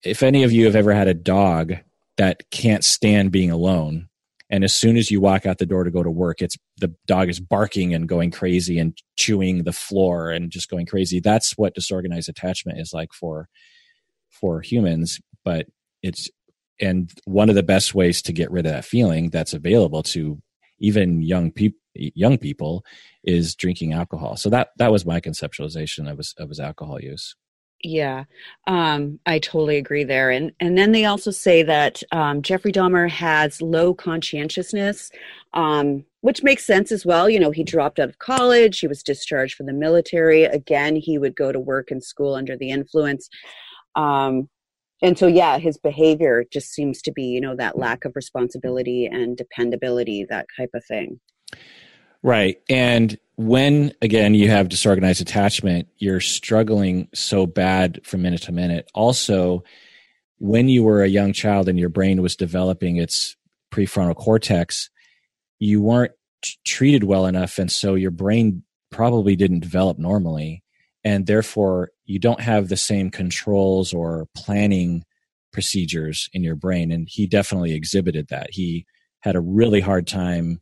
if any of you have ever had a dog that can't stand being alone and as soon as you walk out the door to go to work it's the dog is barking and going crazy and chewing the floor and just going crazy. That's what disorganized attachment is like for for humans but it's and one of the best ways to get rid of that feeling that's available to even young people young people is drinking alcohol. So that that was my conceptualization of his of his alcohol use yeah, um, I totally agree there. And and then they also say that um, Jeffrey Dahmer has low conscientiousness, um, which makes sense as well. You know, he dropped out of college, he was discharged from the military. Again, he would go to work and school under the influence. Um, and so, yeah, his behavior just seems to be, you know, that lack of responsibility and dependability, that type of thing. Right. And when again you have disorganized attachment you're struggling so bad from minute to minute. Also when you were a young child and your brain was developing its prefrontal cortex you weren't t- treated well enough and so your brain probably didn't develop normally. And therefore you don't have the same controls or planning procedures in your brain. And he definitely exhibited that. He had a really hard time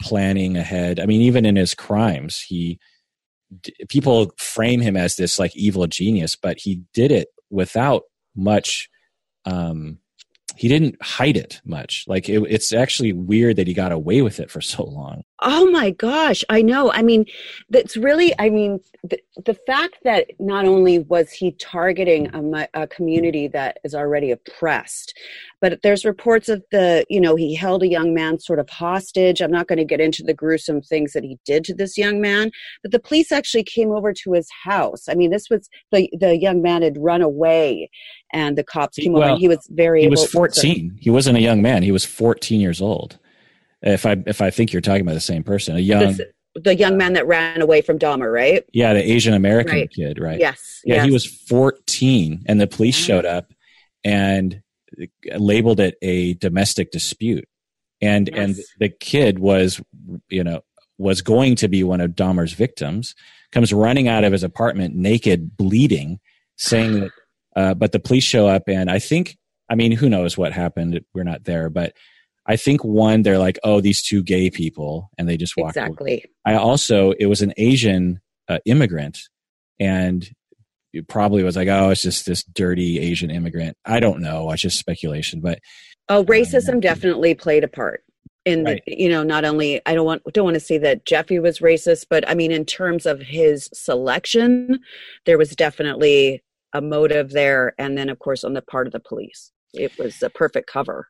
planning ahead. I mean, even in his crimes, he people frame him as this like evil genius, but he did it without much. Um, he didn't hide it much. Like it, it's actually weird that he got away with it for so long. Oh my gosh, I know. I mean, that's really. I mean, the, the fact that not only was he targeting a, a community that is already oppressed, but there's reports of the, you know, he held a young man sort of hostage. I'm not going to get into the gruesome things that he did to this young man, but the police actually came over to his house. I mean, this was the the young man had run away, and the cops came well, over. and He was very. He was 14. To, he wasn't a young man. He was 14 years old. If I if I think you're talking about the same person, a young. This, the young man that ran away from Dahmer, right? Yeah, the Asian American right. kid, right? Yes. Yeah, yes. he was 14, and the police showed up, and labeled it a domestic dispute and yes. and the kid was you know was going to be one of Dahmer's victims comes running out of his apartment naked bleeding saying that uh, but the police show up and I think I mean who knows what happened we're not there but I think one they're like oh these two gay people and they just walk exactly away. I also it was an Asian uh, immigrant and it probably was like, oh, it's just this dirty Asian immigrant. I don't know. It's just speculation, but oh, racism um, definitely played a part in right. the, you know not only I don't want don't want to say that Jeffy was racist, but I mean in terms of his selection, there was definitely a motive there, and then of course on the part of the police, it was a perfect cover.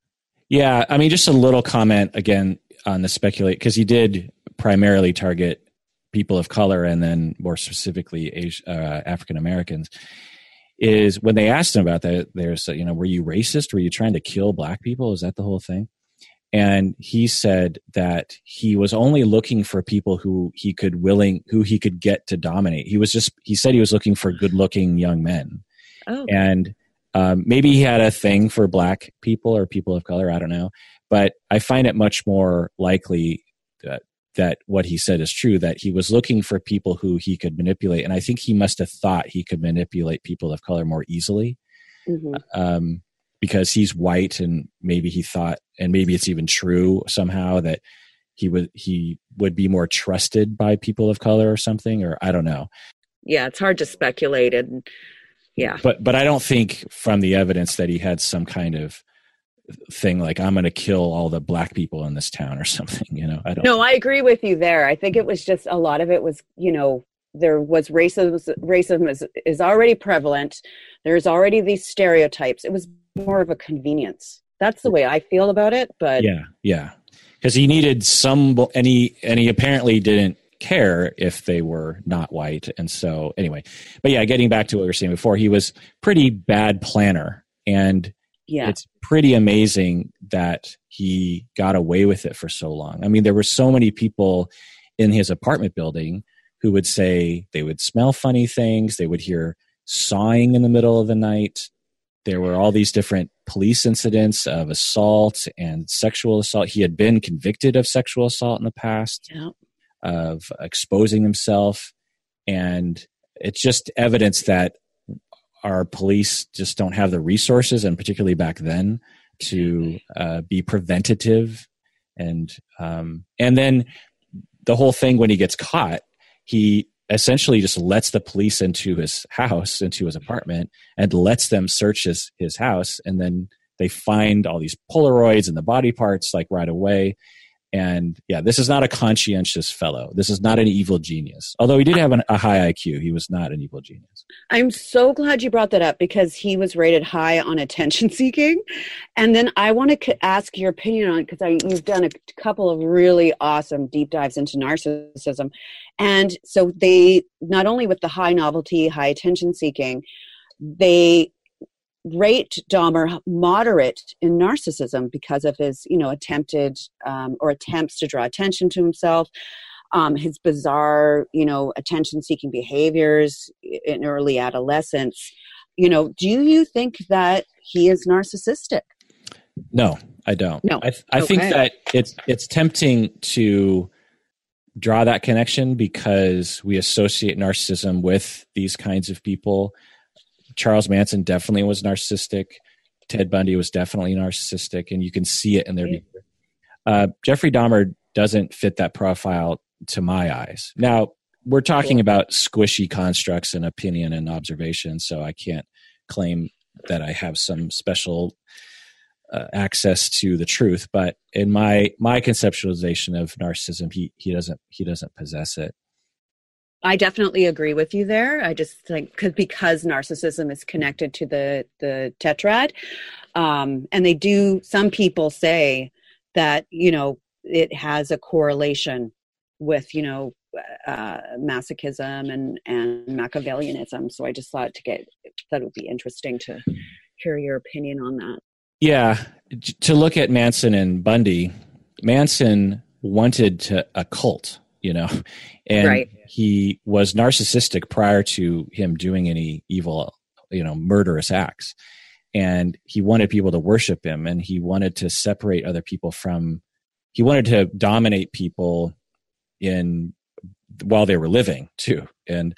Yeah, I mean, just a little comment again on the speculate because he did primarily target people of color and then more specifically uh, African Americans is when they asked him about that, there's, you know, were you racist? Were you trying to kill black people? Is that the whole thing? And he said that he was only looking for people who he could willing, who he could get to dominate. He was just, he said he was looking for good looking young men. Oh. And um, maybe he had a thing for black people or people of color. I don't know. But I find it much more likely that what he said is true that he was looking for people who he could manipulate. And i think he must have thought he could manipulate people of color more easily mm-hmm. um, because he's white and maybe he thought and maybe it's even true somehow that he would he would be more trusted by people of color or something or i don't know. Yeah it's hard to speculate and yeah. But but i don't think from the evidence that he had some kind of thing like i'm going to kill all the black people in this town or something you know? I don't no i agree with you there. I think it was just a lot of it was you know there was racism racism is, is already prevalent. There's already these stereotypes. It was more of a convenience. That's the way i feel about it but yeah yeah. Because he needed some and he and he apparently didn't care if they were not white and so anyway. But yeah getting back to what we were saying before he was pretty bad planner and yeah. it's pretty amazing that he got away with it for so long. I mean, there were so many people in his apartment building who would say they would smell funny things, they would hear sawing in the middle of the night. There were all these different police incidents of assault and sexual assault. He had been convicted of sexual assault in the past, Yeah. of exposing himself. And it's just evidence that our police just don't have the resources, and particularly back then, to uh, be preventative. And um, and then the whole thing when he gets caught, he essentially just lets the police into his house, into his apartment, and lets them search his his house, and then they find all these Polaroids and the body parts like right away. And yeah, this is not a conscientious fellow. This is not an evil genius. Although he did have an, a high IQ, he was not an evil genius. I'm so glad you brought that up because he was rated high on attention seeking. And then I want to ask your opinion on because you've done a couple of really awesome deep dives into narcissism. And so they not only with the high novelty, high attention seeking, they rate Dahmer moderate in narcissism because of his, you know, attempted um, or attempts to draw attention to himself, um, his bizarre, you know, attention-seeking behaviors in early adolescence. You know, do you think that he is narcissistic? No, I don't. No. I, I think that it's it's tempting to draw that connection because we associate narcissism with these kinds of people. Charles Manson definitely was narcissistic. Ted Bundy was definitely narcissistic, and you can see it in their behavior. Uh, Jeffrey Dahmer doesn't fit that profile to my eyes. Now, we're talking about squishy constructs and opinion and observation, so I can't claim that I have some special uh, access to the truth. But in my my conceptualization of narcissism, he he doesn't he doesn't possess it. I definitely agree with you there. I just think cause, because narcissism is connected to the the tetrad, um, and they do. Some people say that you know it has a correlation with you know uh, masochism and and Machiavellianism. So I just thought to get that would be interesting to hear your opinion on that. Yeah, to look at Manson and Bundy, Manson wanted to a cult, you know, and Right. he was narcissistic prior to him doing any evil, you know, murderous acts. And he wanted people to worship him and he wanted to separate other people from he wanted to dominate people in while they were living too. And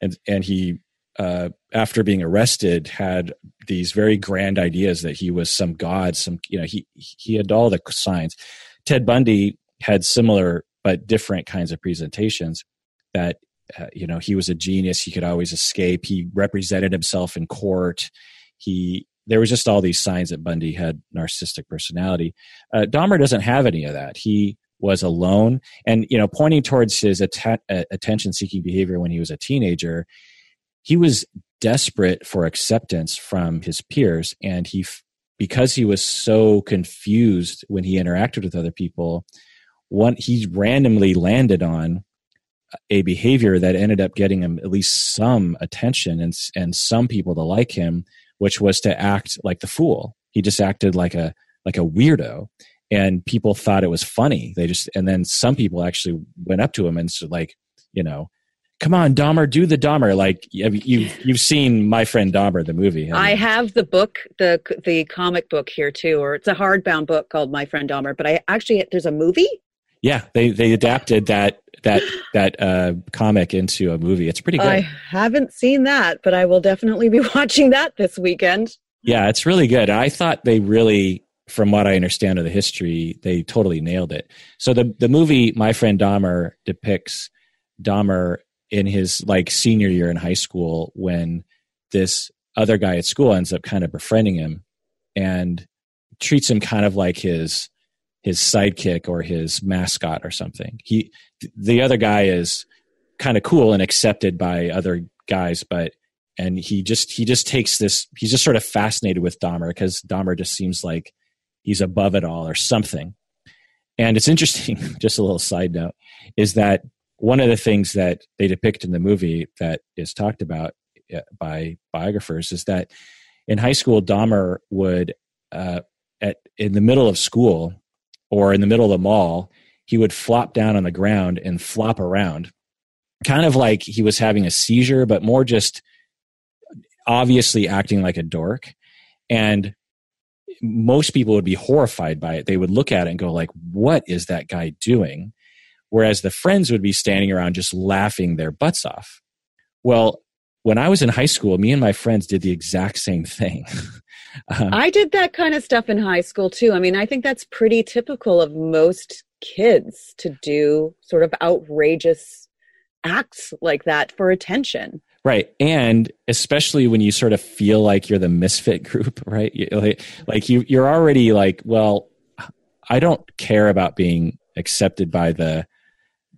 and and he uh after being arrested had these very grand ideas that he was some god some you know he he had all the signs ted bundy had similar but different kinds of presentations that uh, you know he was a genius. He could always escape. He represented himself in court. He there was just all these signs that bundy had narcissistic personality. Uh, dahmer doesn't have any of that. He was alone. And you know pointing towards his atta- uh, attention seeking behavior when he was a teenager he was desperate for acceptance from his peers. And he because he was so confused when he interacted with other people one he randomly landed on a behavior that ended up getting him at least some attention and and some people to like him which was to act like the fool he just acted like a like a weirdo and people thought it was funny they just and then some people actually went up to him and said like you know come on Dahmer do the Dahmer like you you've you've seen my friend Dahmer the movie I you? have the book, the the comic book here too, or it's a hardbound book called My Friend Dahmer. But I actually there's a movie. Yeah they they adapted that that that uh comic into a movie it's pretty good I haven't seen that, but I will definitely be watching that this weekend. Yeah, it's really good. I thought they really, from what I understand of the history, they totally nailed it. So the the movie My Friend Dahmer depicts Dahmer in his like senior year in high school when this other guy at school ends up kind of befriending him and treats him kind of like his his sidekick or his mascot or something. He the other guy is kind of cool and accepted by other guys, but and he just he just takes this he's just sort of fascinated with Dahmer because Dahmer just seems like he's above it all or something. And it's interesting, just a little side note, is that one of the things that they depict in the movie that is talked about uh, by biographers is that in high school, Dahmer would, uh, at in the middle of school or in the middle of the mall, he would flop down on the ground and flop around kind of like he was having a seizure, but more just obviously acting like a dork. And most people would be horrified by it. They would look at it and go like, what is that guy doing? Whereas the friends would be standing around just laughing their butts off. Well, when I was in high school, me and my friends did the exact same thing. um, I did that kind of stuff in high school too. I mean, I think that's pretty typical of most kids to do sort of outrageous acts like that for attention. Right. And especially when you sort of feel like you're the misfit group, right? Like, like you, you're already like, well, I don't care about being accepted by the,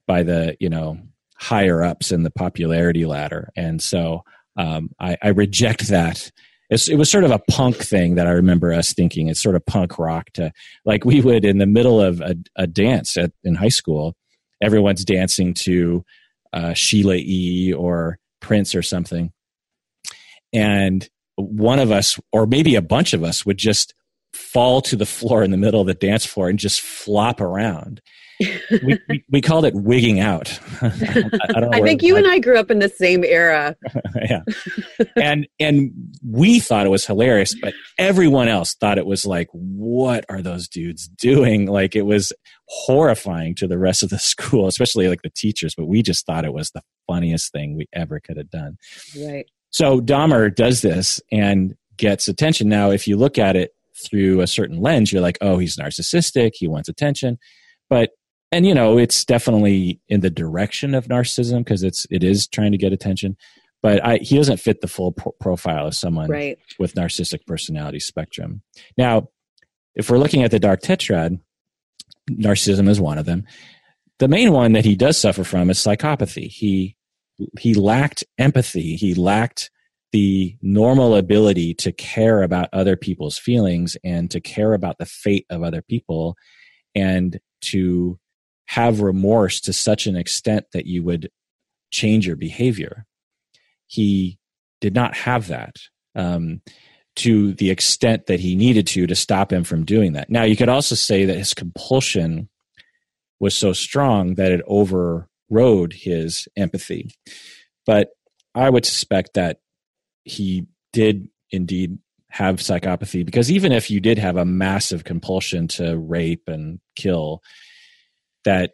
by the, you know, higher ups in the popularity ladder. And so um, I, I reject that it's, it was sort of a punk thing that I remember us thinking. It's sort of punk rock to like we would in the middle of a, a dance at, in high school, everyone's dancing to uh, Sheila E. or Prince or something. And one of us, or maybe a bunch of us, would just fall to the floor in the middle of the dance floor and just flop around. We, we, we, called it wigging out. I, I, I think you and I grew up in the same era. yeah, and and we thought it was hilarious, but everyone else thought it was like, what are those dudes doing? Like it was horrifying to the rest of the school, especially like the teachers. But we just thought it was the funniest thing we ever could have done. Right. So Dahmer does this and gets attention. Now, if you look at it through a certain lens, you're like, oh, he's narcissistic. He wants attention. But and you know it's definitely in the direction of narcissism because it's it is trying to get attention but I, he doesn't fit the full pro- profile of someone right. with narcissistic personality spectrum. Now if we're looking at the dark tetrad narcissism is one of them. The main one that he does suffer from is psychopathy. He he lacked empathy. He lacked the normal ability to care about other people's feelings and to care about the fate of other people and to have remorse to such an extent that you would change your behavior. He did not have that um, to the extent that he needed to to stop him from doing that. Now, you could also say that his compulsion was so strong that it overrode his empathy. But I would suspect that he did indeed have psychopathy because even if you did have a massive compulsion to rape and kill, that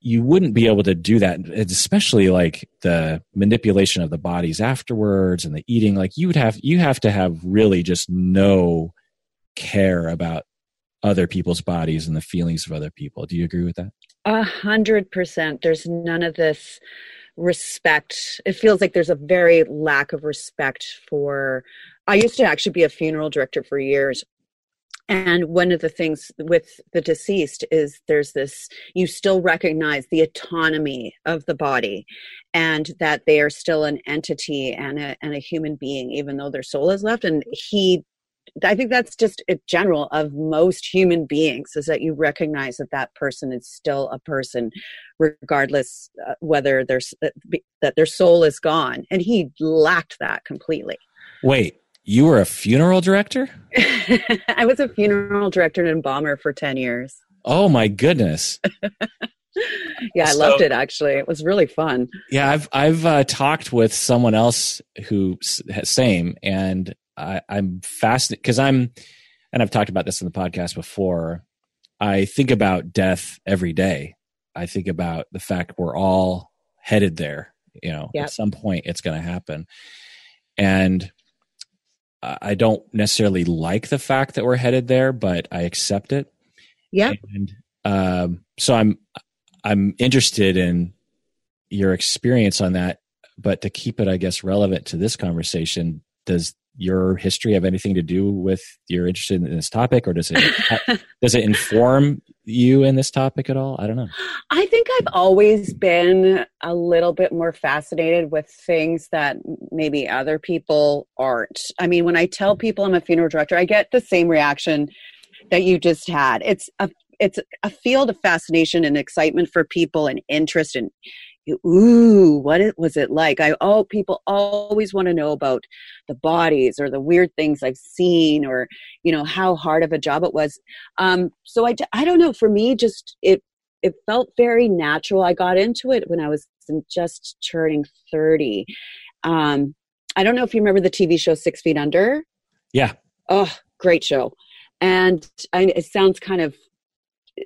you wouldn't be able to do that especially like the manipulation of the bodies afterwards and the eating like you would have you have to have really just no care about other people's bodies and the feelings of other people. Do you agree with that? A hundred percent. There's none of this respect. It feels like there's a very lack of respect for i used to actually be a funeral director for years and one of the things with the deceased is there's this you still recognize the autonomy of the body and that they are still an entity and a, and a human being even though their soul is left. And he i think that's just a general of most human beings is that you recognize that that person is still a person regardless uh, whether there's uh, that their soul is gone. And he lacked that completely. Wait you were a funeral director? I was a funeral director and embalmer for 10 years. Oh my goodness. yeah, I so, loved it actually. It was really fun. Yeah, I've I've uh, talked with someone else who same and I, I'm fascinated because I'm and I've talked about this in the podcast before. I think about death every day. I think about the fact we're all headed there. You know, yep. at some point it's going to happen. And I don't necessarily like the fact that we're headed there, but I accept it. Yeah. And um, so I'm I'm interested in your experience on that. But to keep it, I guess, relevant to this conversation, does your history have anything to do with your interest in this topic, or does it does it inform you in this topic at all? I don't know. I think I've always been a little bit more fascinated with things that maybe other people aren't. I mean, when I tell mm-hmm. people I'm a funeral director, I get the same reaction that you just had. It's a it's a field of fascination and excitement for people and interest and ooh, what it, was it like? I oh, people always want to know about the bodies or the weird things I've seen, or you know how hard of a job it was. Um, so I I don't know. For me, just it it felt very natural. I got into it when I was just turning 30. Um, I don't know if you remember the TV show Six Feet Under. Yeah. Oh, great show. And I, it sounds kind of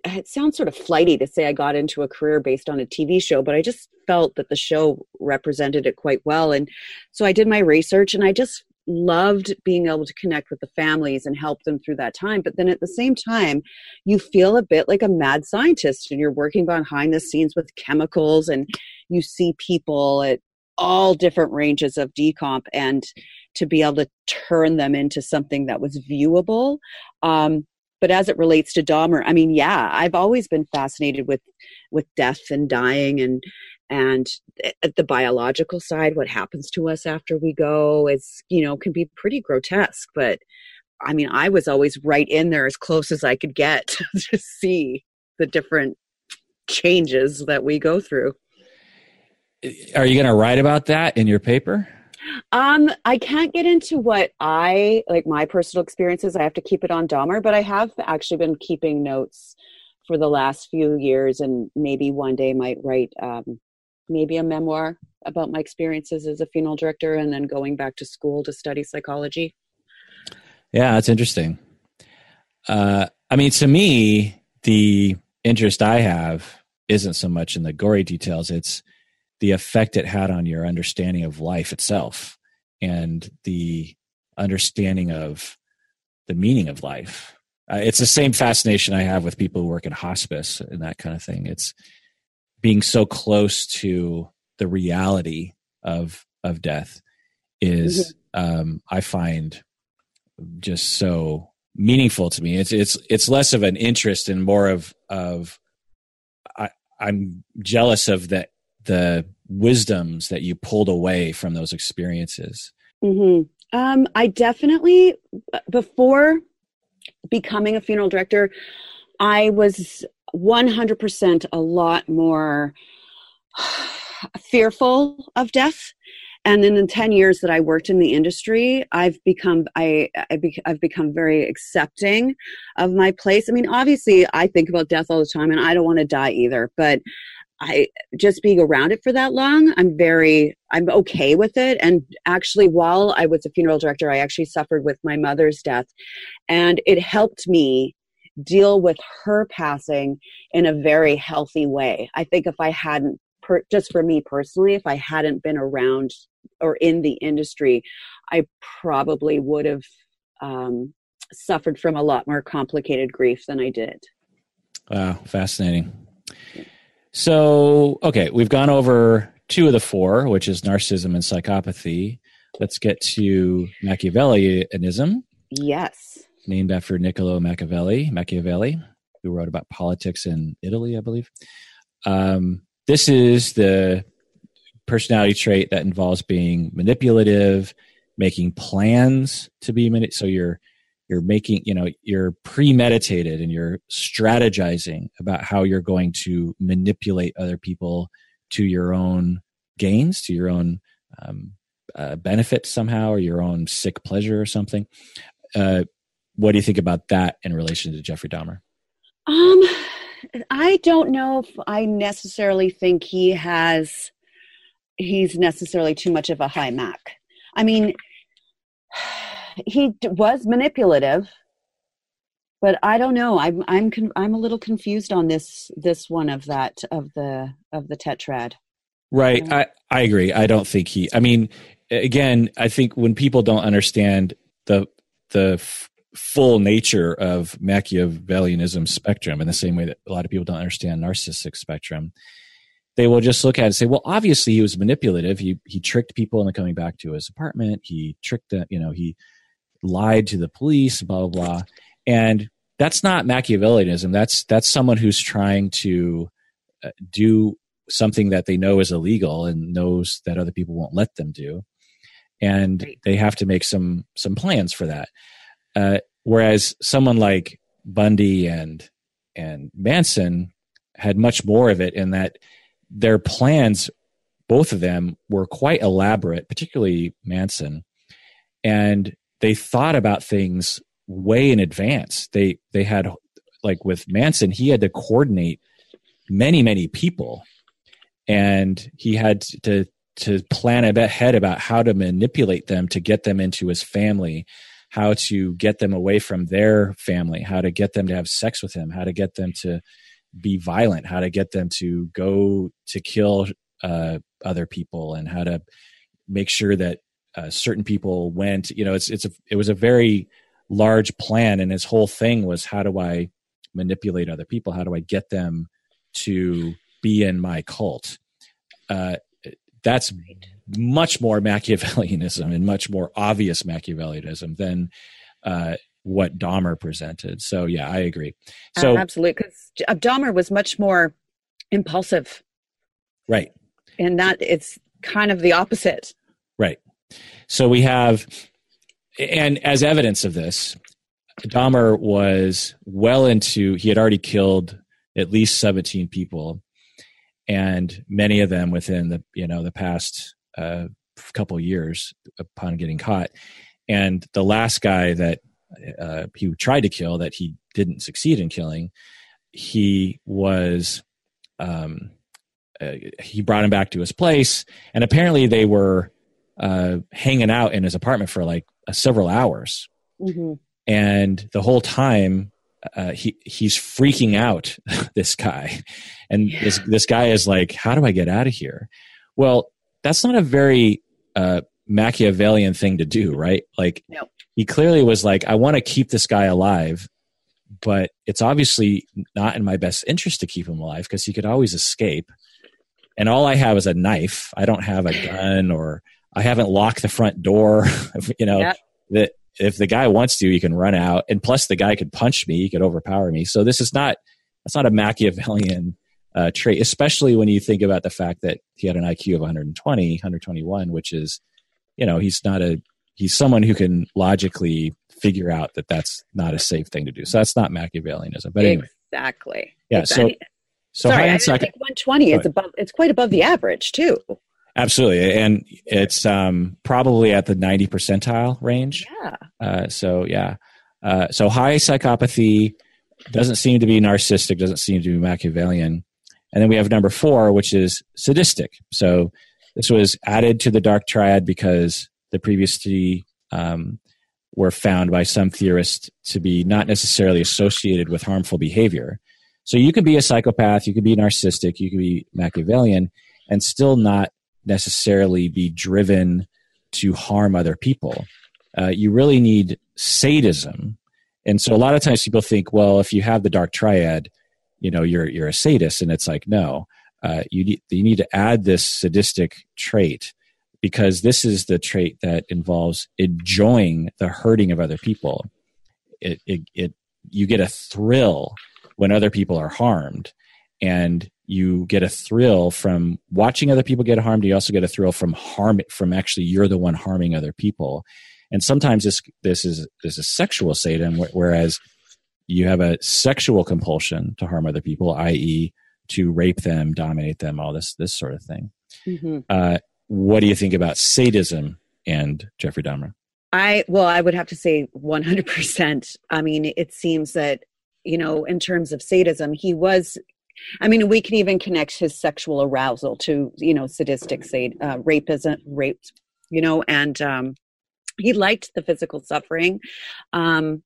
it sounds sort of flighty to say I got into a career based on a TV show, but I just felt that the show represented it quite well. And so I did my research and I just loved being able to connect with the families and help them through that time. But then at the same time, you feel a bit like a mad scientist and you're working behind the scenes with chemicals and you see people at all different ranges of decomp and to be able to turn them into something that was viewable. Um, but as it relates to Dahmer, I mean, yeah, I've always been fascinated with with death and dying and and the biological side what happens to us after we go. Is you know can be pretty grotesque but i mean i was always right in there as close as i could get to see the different changes that we go through. Are you going to write about that in your paper um, I can't get into what I like my personal experiences. I have to keep it on Dahmer, but I have actually been keeping notes for the last few years, and maybe one day might write um, maybe a memoir about my experiences as a funeral director and then going back to school to study psychology. Yeah, that's interesting. Uh, I mean, to me, the interest I have isn't so much in the gory details, it's the effect it had on your understanding of life itself and the understanding of the meaning of life. Uh, it's the same fascination I have with people who work in hospice and that kind of thing. It's being so close to the reality of of death is mm-hmm. um, I find just so meaningful to me. It's it's it's less of an interest and more of of I, I'm jealous of the the wisdoms that you pulled away from those experiences. Mm-hmm. Um, I definitely before becoming a funeral director, I was 100% a lot more fearful of death and in the 10 years that i worked in the industry i've become i, I be, i've become very accepting of my place i mean obviously i think about death all the time and i don't want to die either but i just being around it for that long i'm very i'm okay with it and actually while i was a funeral director i actually suffered with my mother's death and it helped me deal with her passing in a very healthy way. I think if I hadn't, per, just for me personally, if I hadn't been around or in the industry, I probably would have um, suffered from a lot more complicated grief than I did. Wow, fascinating. So, okay, we've gone over two of the four, which is narcissism and psychopathy. Let's get to Machiavellianism. Yes named after Niccolo Machiavelli, Machiavelli, who wrote about politics in Italy, I believe. Um, this is the personality trait that involves being manipulative, making plans to be manipulated. So you're you're making you know you're premeditated and you're strategizing about how you're going to manipulate other people to your own gains, to your own um, uh, benefit somehow, or your own sick pleasure or something. Uh, what do you think about that in relation to Jeffrey Dahmer? Um, I don't know if I necessarily think he has. He's necessarily too much of a high mac. I mean, he was manipulative, but I don't know. I'm I'm I'm a little confused on this this one of that of the of the tetrad. Right. I I agree. I don't think he. I mean, again, I think when people don't understand the the full nature of Machiavellianism spectrum in the same way that a lot of people don't understand narcissistic spectrum. They will just look at it and say, well, obviously he was manipulative. He, he tricked people into coming back to his apartment. He tricked them, you know, he lied to the police, blah, blah, blah. And that's not Machiavellianism. That's, that's someone who's trying to uh, do something that they know is illegal and knows that other people won't let them do. And they have to make some, some plans for that. Uh, whereas someone like Bundy and and Manson had much more of it in that their plans, both of them, were quite elaborate, particularly Manson, and they thought about things way in advance. They they had like with Manson, he had to coordinate many many people and he had to to plan ahead about how to manipulate them to get them into his family how to get them away from their family how to get them to have sex with him how to get them to be violent how to get them to go to kill uh, other people and how to make sure that uh, certain people went you know it's it's a it was a very large plan and his whole thing was how do i manipulate other people? How do i get them to be in my cult? Uh, that's much more machiavellianism and much more obvious machiavellianism than uh, what dahmer presented. So yeah i agree. So uh, absolutely because dahmer was much more impulsive. Right. And that it's kind of the opposite. Right so we have and as evidence of this, Dahmer was well into, he had already killed at least 17 people and many of them within the, you know, the past uh, couple years upon getting caught. And the last guy that uh, he tried to kill that he didn't succeed in killing, he was, um, uh, he brought him back to his place and apparently they were uh, hanging out in his apartment for like uh, several hours, mm-hmm. and the whole time uh, he he's freaking out. this guy, and yeah. this this guy is like, "How do I get out of here?" Well, that's not a very uh, Machiavellian thing to do, right? Like, no. he clearly was like, "I want to keep this guy alive." But it's obviously not in my best interest to keep him alive because he could always escape. And all I have is a knife. I don't have a gun or I haven't locked the front door. you know, yep. that if the guy wants to, he can run out. And plus, the guy could punch me, he could overpower me. So this is not that's not a Machiavellian uh, trait, especially when you think about the fact that he had an IQ of 120, 121, which is, you know, he's not a he's someone who can logically figure out that that's not a safe thing to do. So that's not Machiavellianism. But anyway, exactly. Yeah. So. So Sorry, I think 120 is above. It's quite above the average too. Absolutely, and it's um, probably at the ninety percentile range. Yeah. Uh, so yeah, uh, so high psychopathy doesn't seem to be narcissistic, doesn't seem to be Machiavellian, and then we have number four, which is sadistic. So this was added to the dark triad because the previous three um, were found by some theorists to be not necessarily associated with harmful behavior. So you can be a psychopath, you can be narcissistic, you can be Machiavellian, and still not necessarily be driven to harm other people. Uh, you really need sadism. And so a lot of times people think, well, if you have the dark triad, you know, you're, you're a sadist. And it's like, no, uh, you, need, you need to add this sadistic trait because this is the trait that involves enjoying the hurting of other people. It, it, it, you get a thrill when other people are harmed. And you get a thrill from watching other people get harmed. You also get a thrill from harm from actually you're the one harming other people. And sometimes this this is this is sexual sadism, whereas you have a sexual compulsion to harm other people, i.e., to rape them, dominate them, all this this sort of thing. Mm-hmm. Uh, what do you think about sadism and Jeffrey Dahmer? I well, I would have to say 100%. I mean, it seems that you know, in terms of sadism, he was I mean, we can even connect his sexual arousal to, you know, sadistic, say, uh, rape isn't rape, you know, and um, he liked the physical suffering. Um,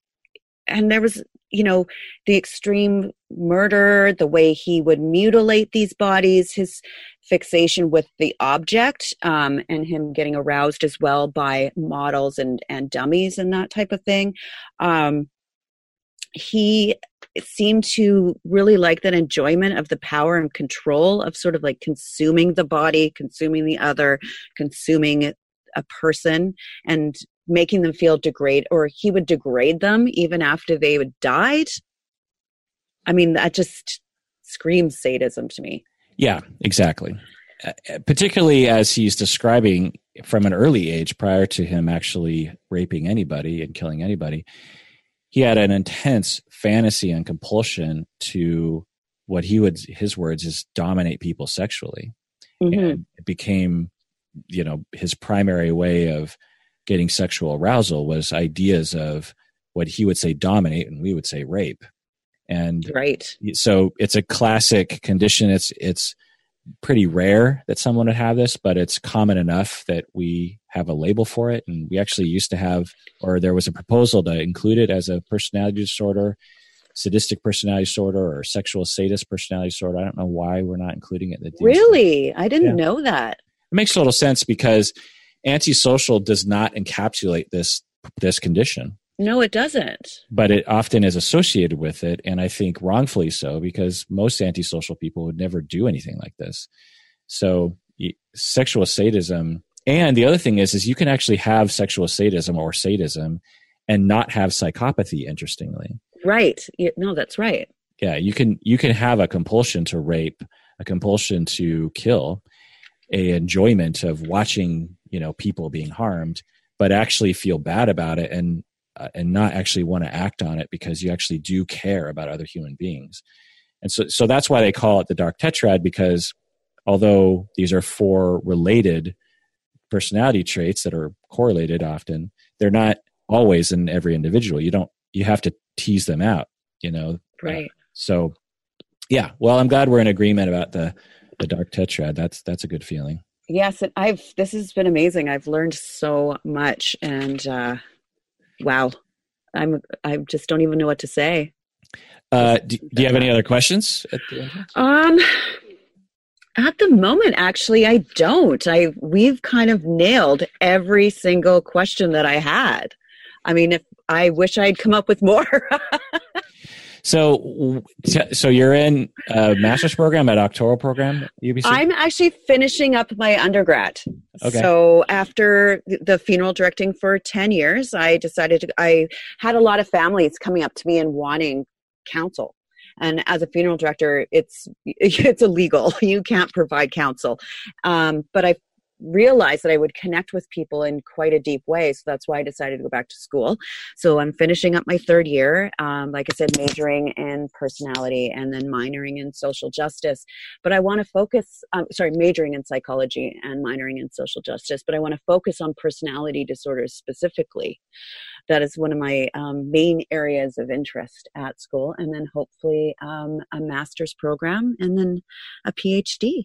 and there was, you know, the extreme murder, the way he would mutilate these bodies, his fixation with the object, um, and him getting aroused as well by models and, and dummies and that type of thing. Um, he seemed to really like that enjoyment of the power and control of sort of like consuming the body, consuming the other, consuming a person, and making them feel degrade, or he would degrade them even after they had died. I mean, that just screams sadism to me. Yeah, exactly. Uh, particularly as he's describing from an early age prior to him actually raping anybody and killing anybody he had an intense fantasy and compulsion to what he would his words is dominate people sexually mm-hmm. and it became you know his primary way of getting sexual arousal was ideas of what he would say dominate and we would say rape and right. so it's a classic condition. It's it's pretty rare that someone would have this, but it's common enough that we have a label for it. And we actually used to have, or there was a proposal to include it as a personality disorder, sadistic personality disorder, or sexual sadist personality disorder. I don't know why we're not including it. In. Really? I didn't Yeah. know that. It makes a little sense because antisocial does not encapsulate this this condition No, it doesn't. but it often is associated with it and i think wrongfully so because most antisocial people would never do anything like this so sexual sadism and the other thing is is you can actually have sexual sadism or sadism and not have psychopathy interestingly Right. No, that's right. yeah you can you can have a compulsion to rape a compulsion to kill a enjoyment of watching you know people being harmed but actually feel bad about it and uh, and not actually want to act on it because you actually do care about other human beings and so so that's why they call it the dark tetrad because although these are four related personality traits that are correlated often they're not always in every individual you don't you have to tease them out you know Right. so, yeah. Well, I'm glad we're in agreement about the the dark tetrad. That's that's a good feeling. Yes, and I've this has been amazing. I've learned so much and uh wow. I'm I just don't even know what to say. Uh, do, do you have any other questions? At the? Um at the moment actually I don't. I we've kind of nailed every single question that I had. I mean, if I wish I'd come up with more. So, so you're in a master's program at doctoral program at UBC. I'm actually finishing up my undergrad. Okay. So after the funeral directing for 10 years, I decided to, I had a lot of families coming up to me and wanting counsel. And as a funeral director, it's it's illegal. You can't provide counsel. Um, but I realized that I would connect with people in quite a deep way. So that's why I decided to go back to school. So I'm finishing up my third year. Um, like I said, majoring in personality and then minoring in social justice but I want to focus, um, sorry, majoring in psychology and minoring in social justice, but I want to focus on personality disorders specifically. That is one of my um, main areas of interest at school, and then hopefully um, a master's program and then a PhD.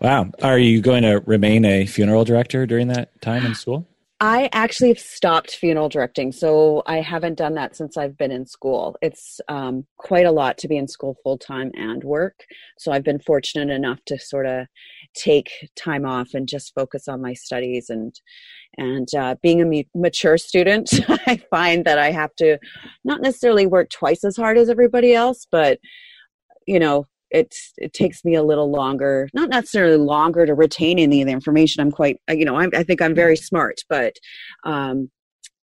Wow. Are you going to remain a funeral director during that time in school? I actually have stopped funeral directing, so I haven't done that since I've been in school. It's um, quite a lot to be in school full time and work. So I've been fortunate enough to sort of take time off and just focus on my studies and and uh, being a mature student. I find that I have to not necessarily work twice as hard as everybody else, but you know it's it takes me a little longer not necessarily longer to retain any of the information i'm quite you know I'm, i think i'm very smart but um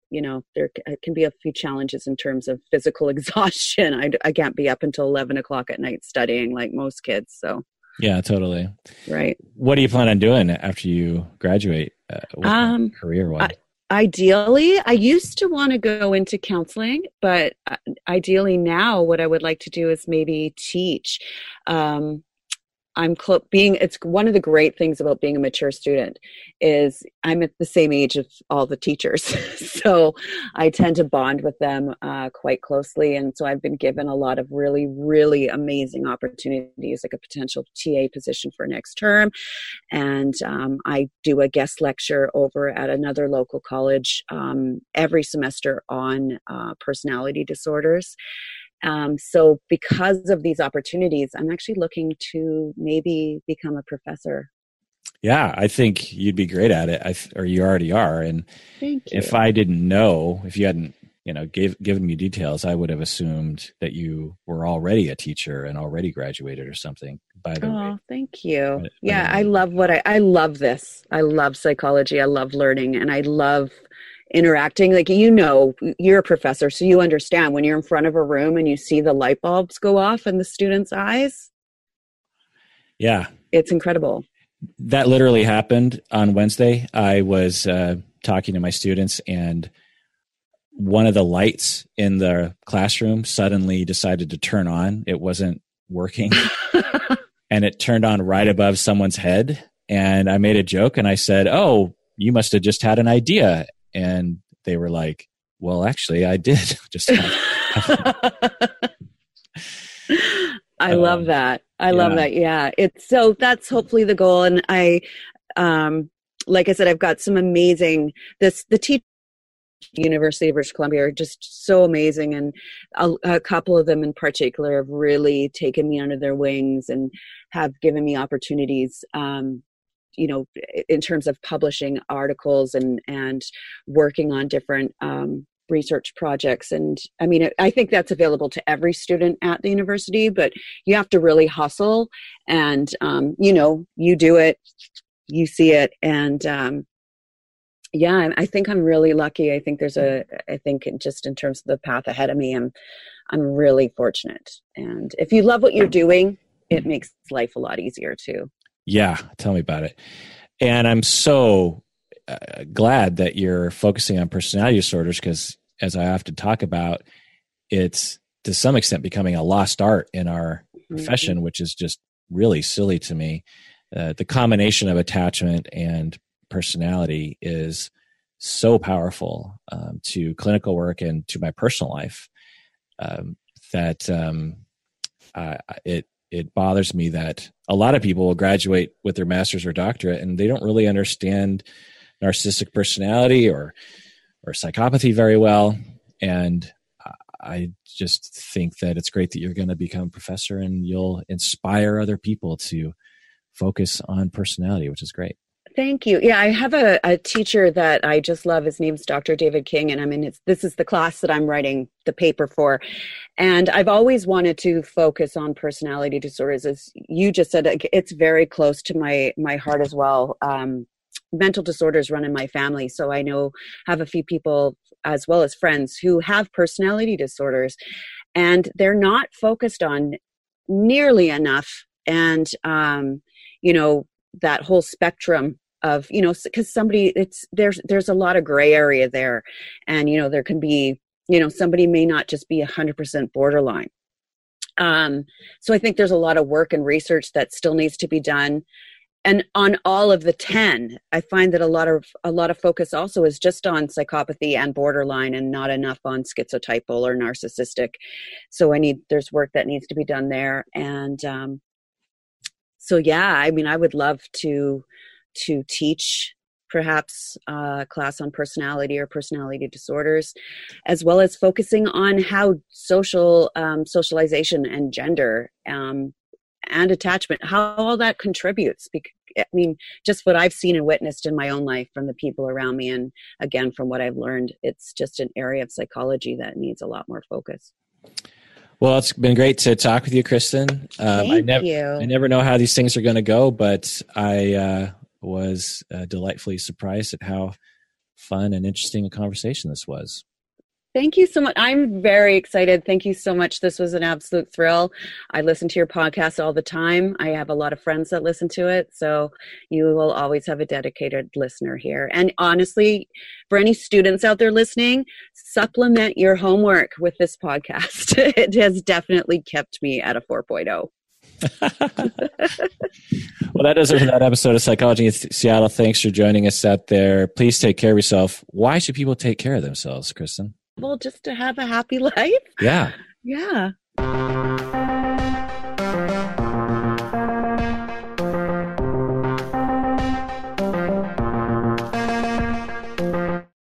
you know there can be a few challenges in terms of physical exhaustion i, I can't be up until 11 o'clock at night studying like most kids so Yeah, totally. right What do you plan on doing after you graduate? Uh, Um, career wise. Ideally i used to want to go into counseling but uh, ideally now what i would like to do is maybe teach um, i'm cl- being it's one of the great things about being a mature student is i'm at the same age of all the teachers. So i tend to bond with them uh, quite closely. And so i've been given a lot of really really amazing opportunities like a potential ta position for next term. And um, I do a guest lecture over at another local college um, every semester on uh, personality disorders. Um, so, because of these opportunities, I'm actually looking to maybe become a professor. yeah, I think you'd be great at it. I th- or you already are. And Thank you. if I didn't know, if you hadn't, you know, gave given me details, I would have assumed that you were already a teacher and already graduated or something. By the way, Oh, thank you. But- Yeah, I love what I I love this. I love psychology. I love learning and I love interacting like you know you're a professor so you understand when you're in front of a room and you see the light bulbs go off in the students eyes yeah, it's incredible that literally happened on Wednesday. I was uh, talking to my students, and one of the lights in the classroom suddenly decided to turn on. It wasn't working, and it turned on right above someone's head. And I made a joke, and I said, "Oh, you must have just had an idea." And they were like, "Well, actually, I did just." I um, love that. I yeah. love that. Yeah. It's so that's hopefully the goal. And I, um, like I said, I've got some amazing, this, the teachers University of British Columbia are just so amazing, and a, a, couple of them in particular have really taken me under their wings and have given me opportunities. Um, you know, in terms of publishing articles and and working on different um, research projects, and I mean, I think that's available to every student at the university, but you have to really hustle, and um, you know, you do it, you see it, and um, yeah i think i'm really lucky. I think there's a i think just in terms of the path ahead of me i'm i'm really fortunate. And if you love what you're doing it makes life a lot easier too yeah tell me about it and i'm so uh, glad that you're focusing on personality disorders because as i often talk about it's to some extent becoming a lost art in our mm-hmm. profession which is just really silly to me uh, the combination of attachment and personality is so powerful um, to clinical work and to my personal life um, that um, uh, it it bothers me that a lot of people will graduate with their master's or doctorate and they don't really understand narcissistic personality or or psychopathy very well and I just think that it's great that you're going to become a professor and you'll inspire other people to focus on personality, which is great. Thank you. Yeah, I have a, a teacher that I just love. His name's Dr. David King, and I'm in his, this is the class that I'm writing the paper for. And I've always wanted to focus on personality disorders. As you just said, it's very close to my, my heart as well. Um, mental disorders run in my family, so I know have a few people as well as friends who have personality disorders, and they're not focused on nearly enough. And um, you know that whole spectrum of you know because somebody it's there's there's a lot of gray area there. And you know there can be you know somebody may not just be 100% borderline. Um so i think there's a lot of work and research that still needs to be done. And on all of the 10 i find that a lot of a lot of focus also is just on psychopathy and borderline and not enough on schizotypal or narcissistic. So i need there's work that needs to be done there. And um so yeah i mean i would love to to teach perhaps a class on personality or personality disorders, as well as focusing on how social um, socialization and gender um, and attachment, how all that contributes. I mean, just what I've seen and witnessed in my own life from the people around me, and again from what I've learned, it's just an area of psychology that needs a lot more focus. Well, it's been great to talk with you, Kirsten. Um, Thank I never, you. I never know how these things are going to go, but I uh, was uh, delightfully surprised at how fun and interesting a conversation this was. Thank you so much. I'm very excited. Thank you so much. This was an absolute thrill. I listen to your podcast all the time. I have a lot of friends that listen to it. So you will always have a dedicated listener here. And honestly, for any students out there listening, supplement your homework with this podcast. it has definitely kept me at a 4.0. well, that does it for that episode of Psychology in Seattle. Thanks for joining us out there. Please take care of yourself. Why should people take care of themselves, Kirsten? Well, just to have a happy life. Yeah. Yeah.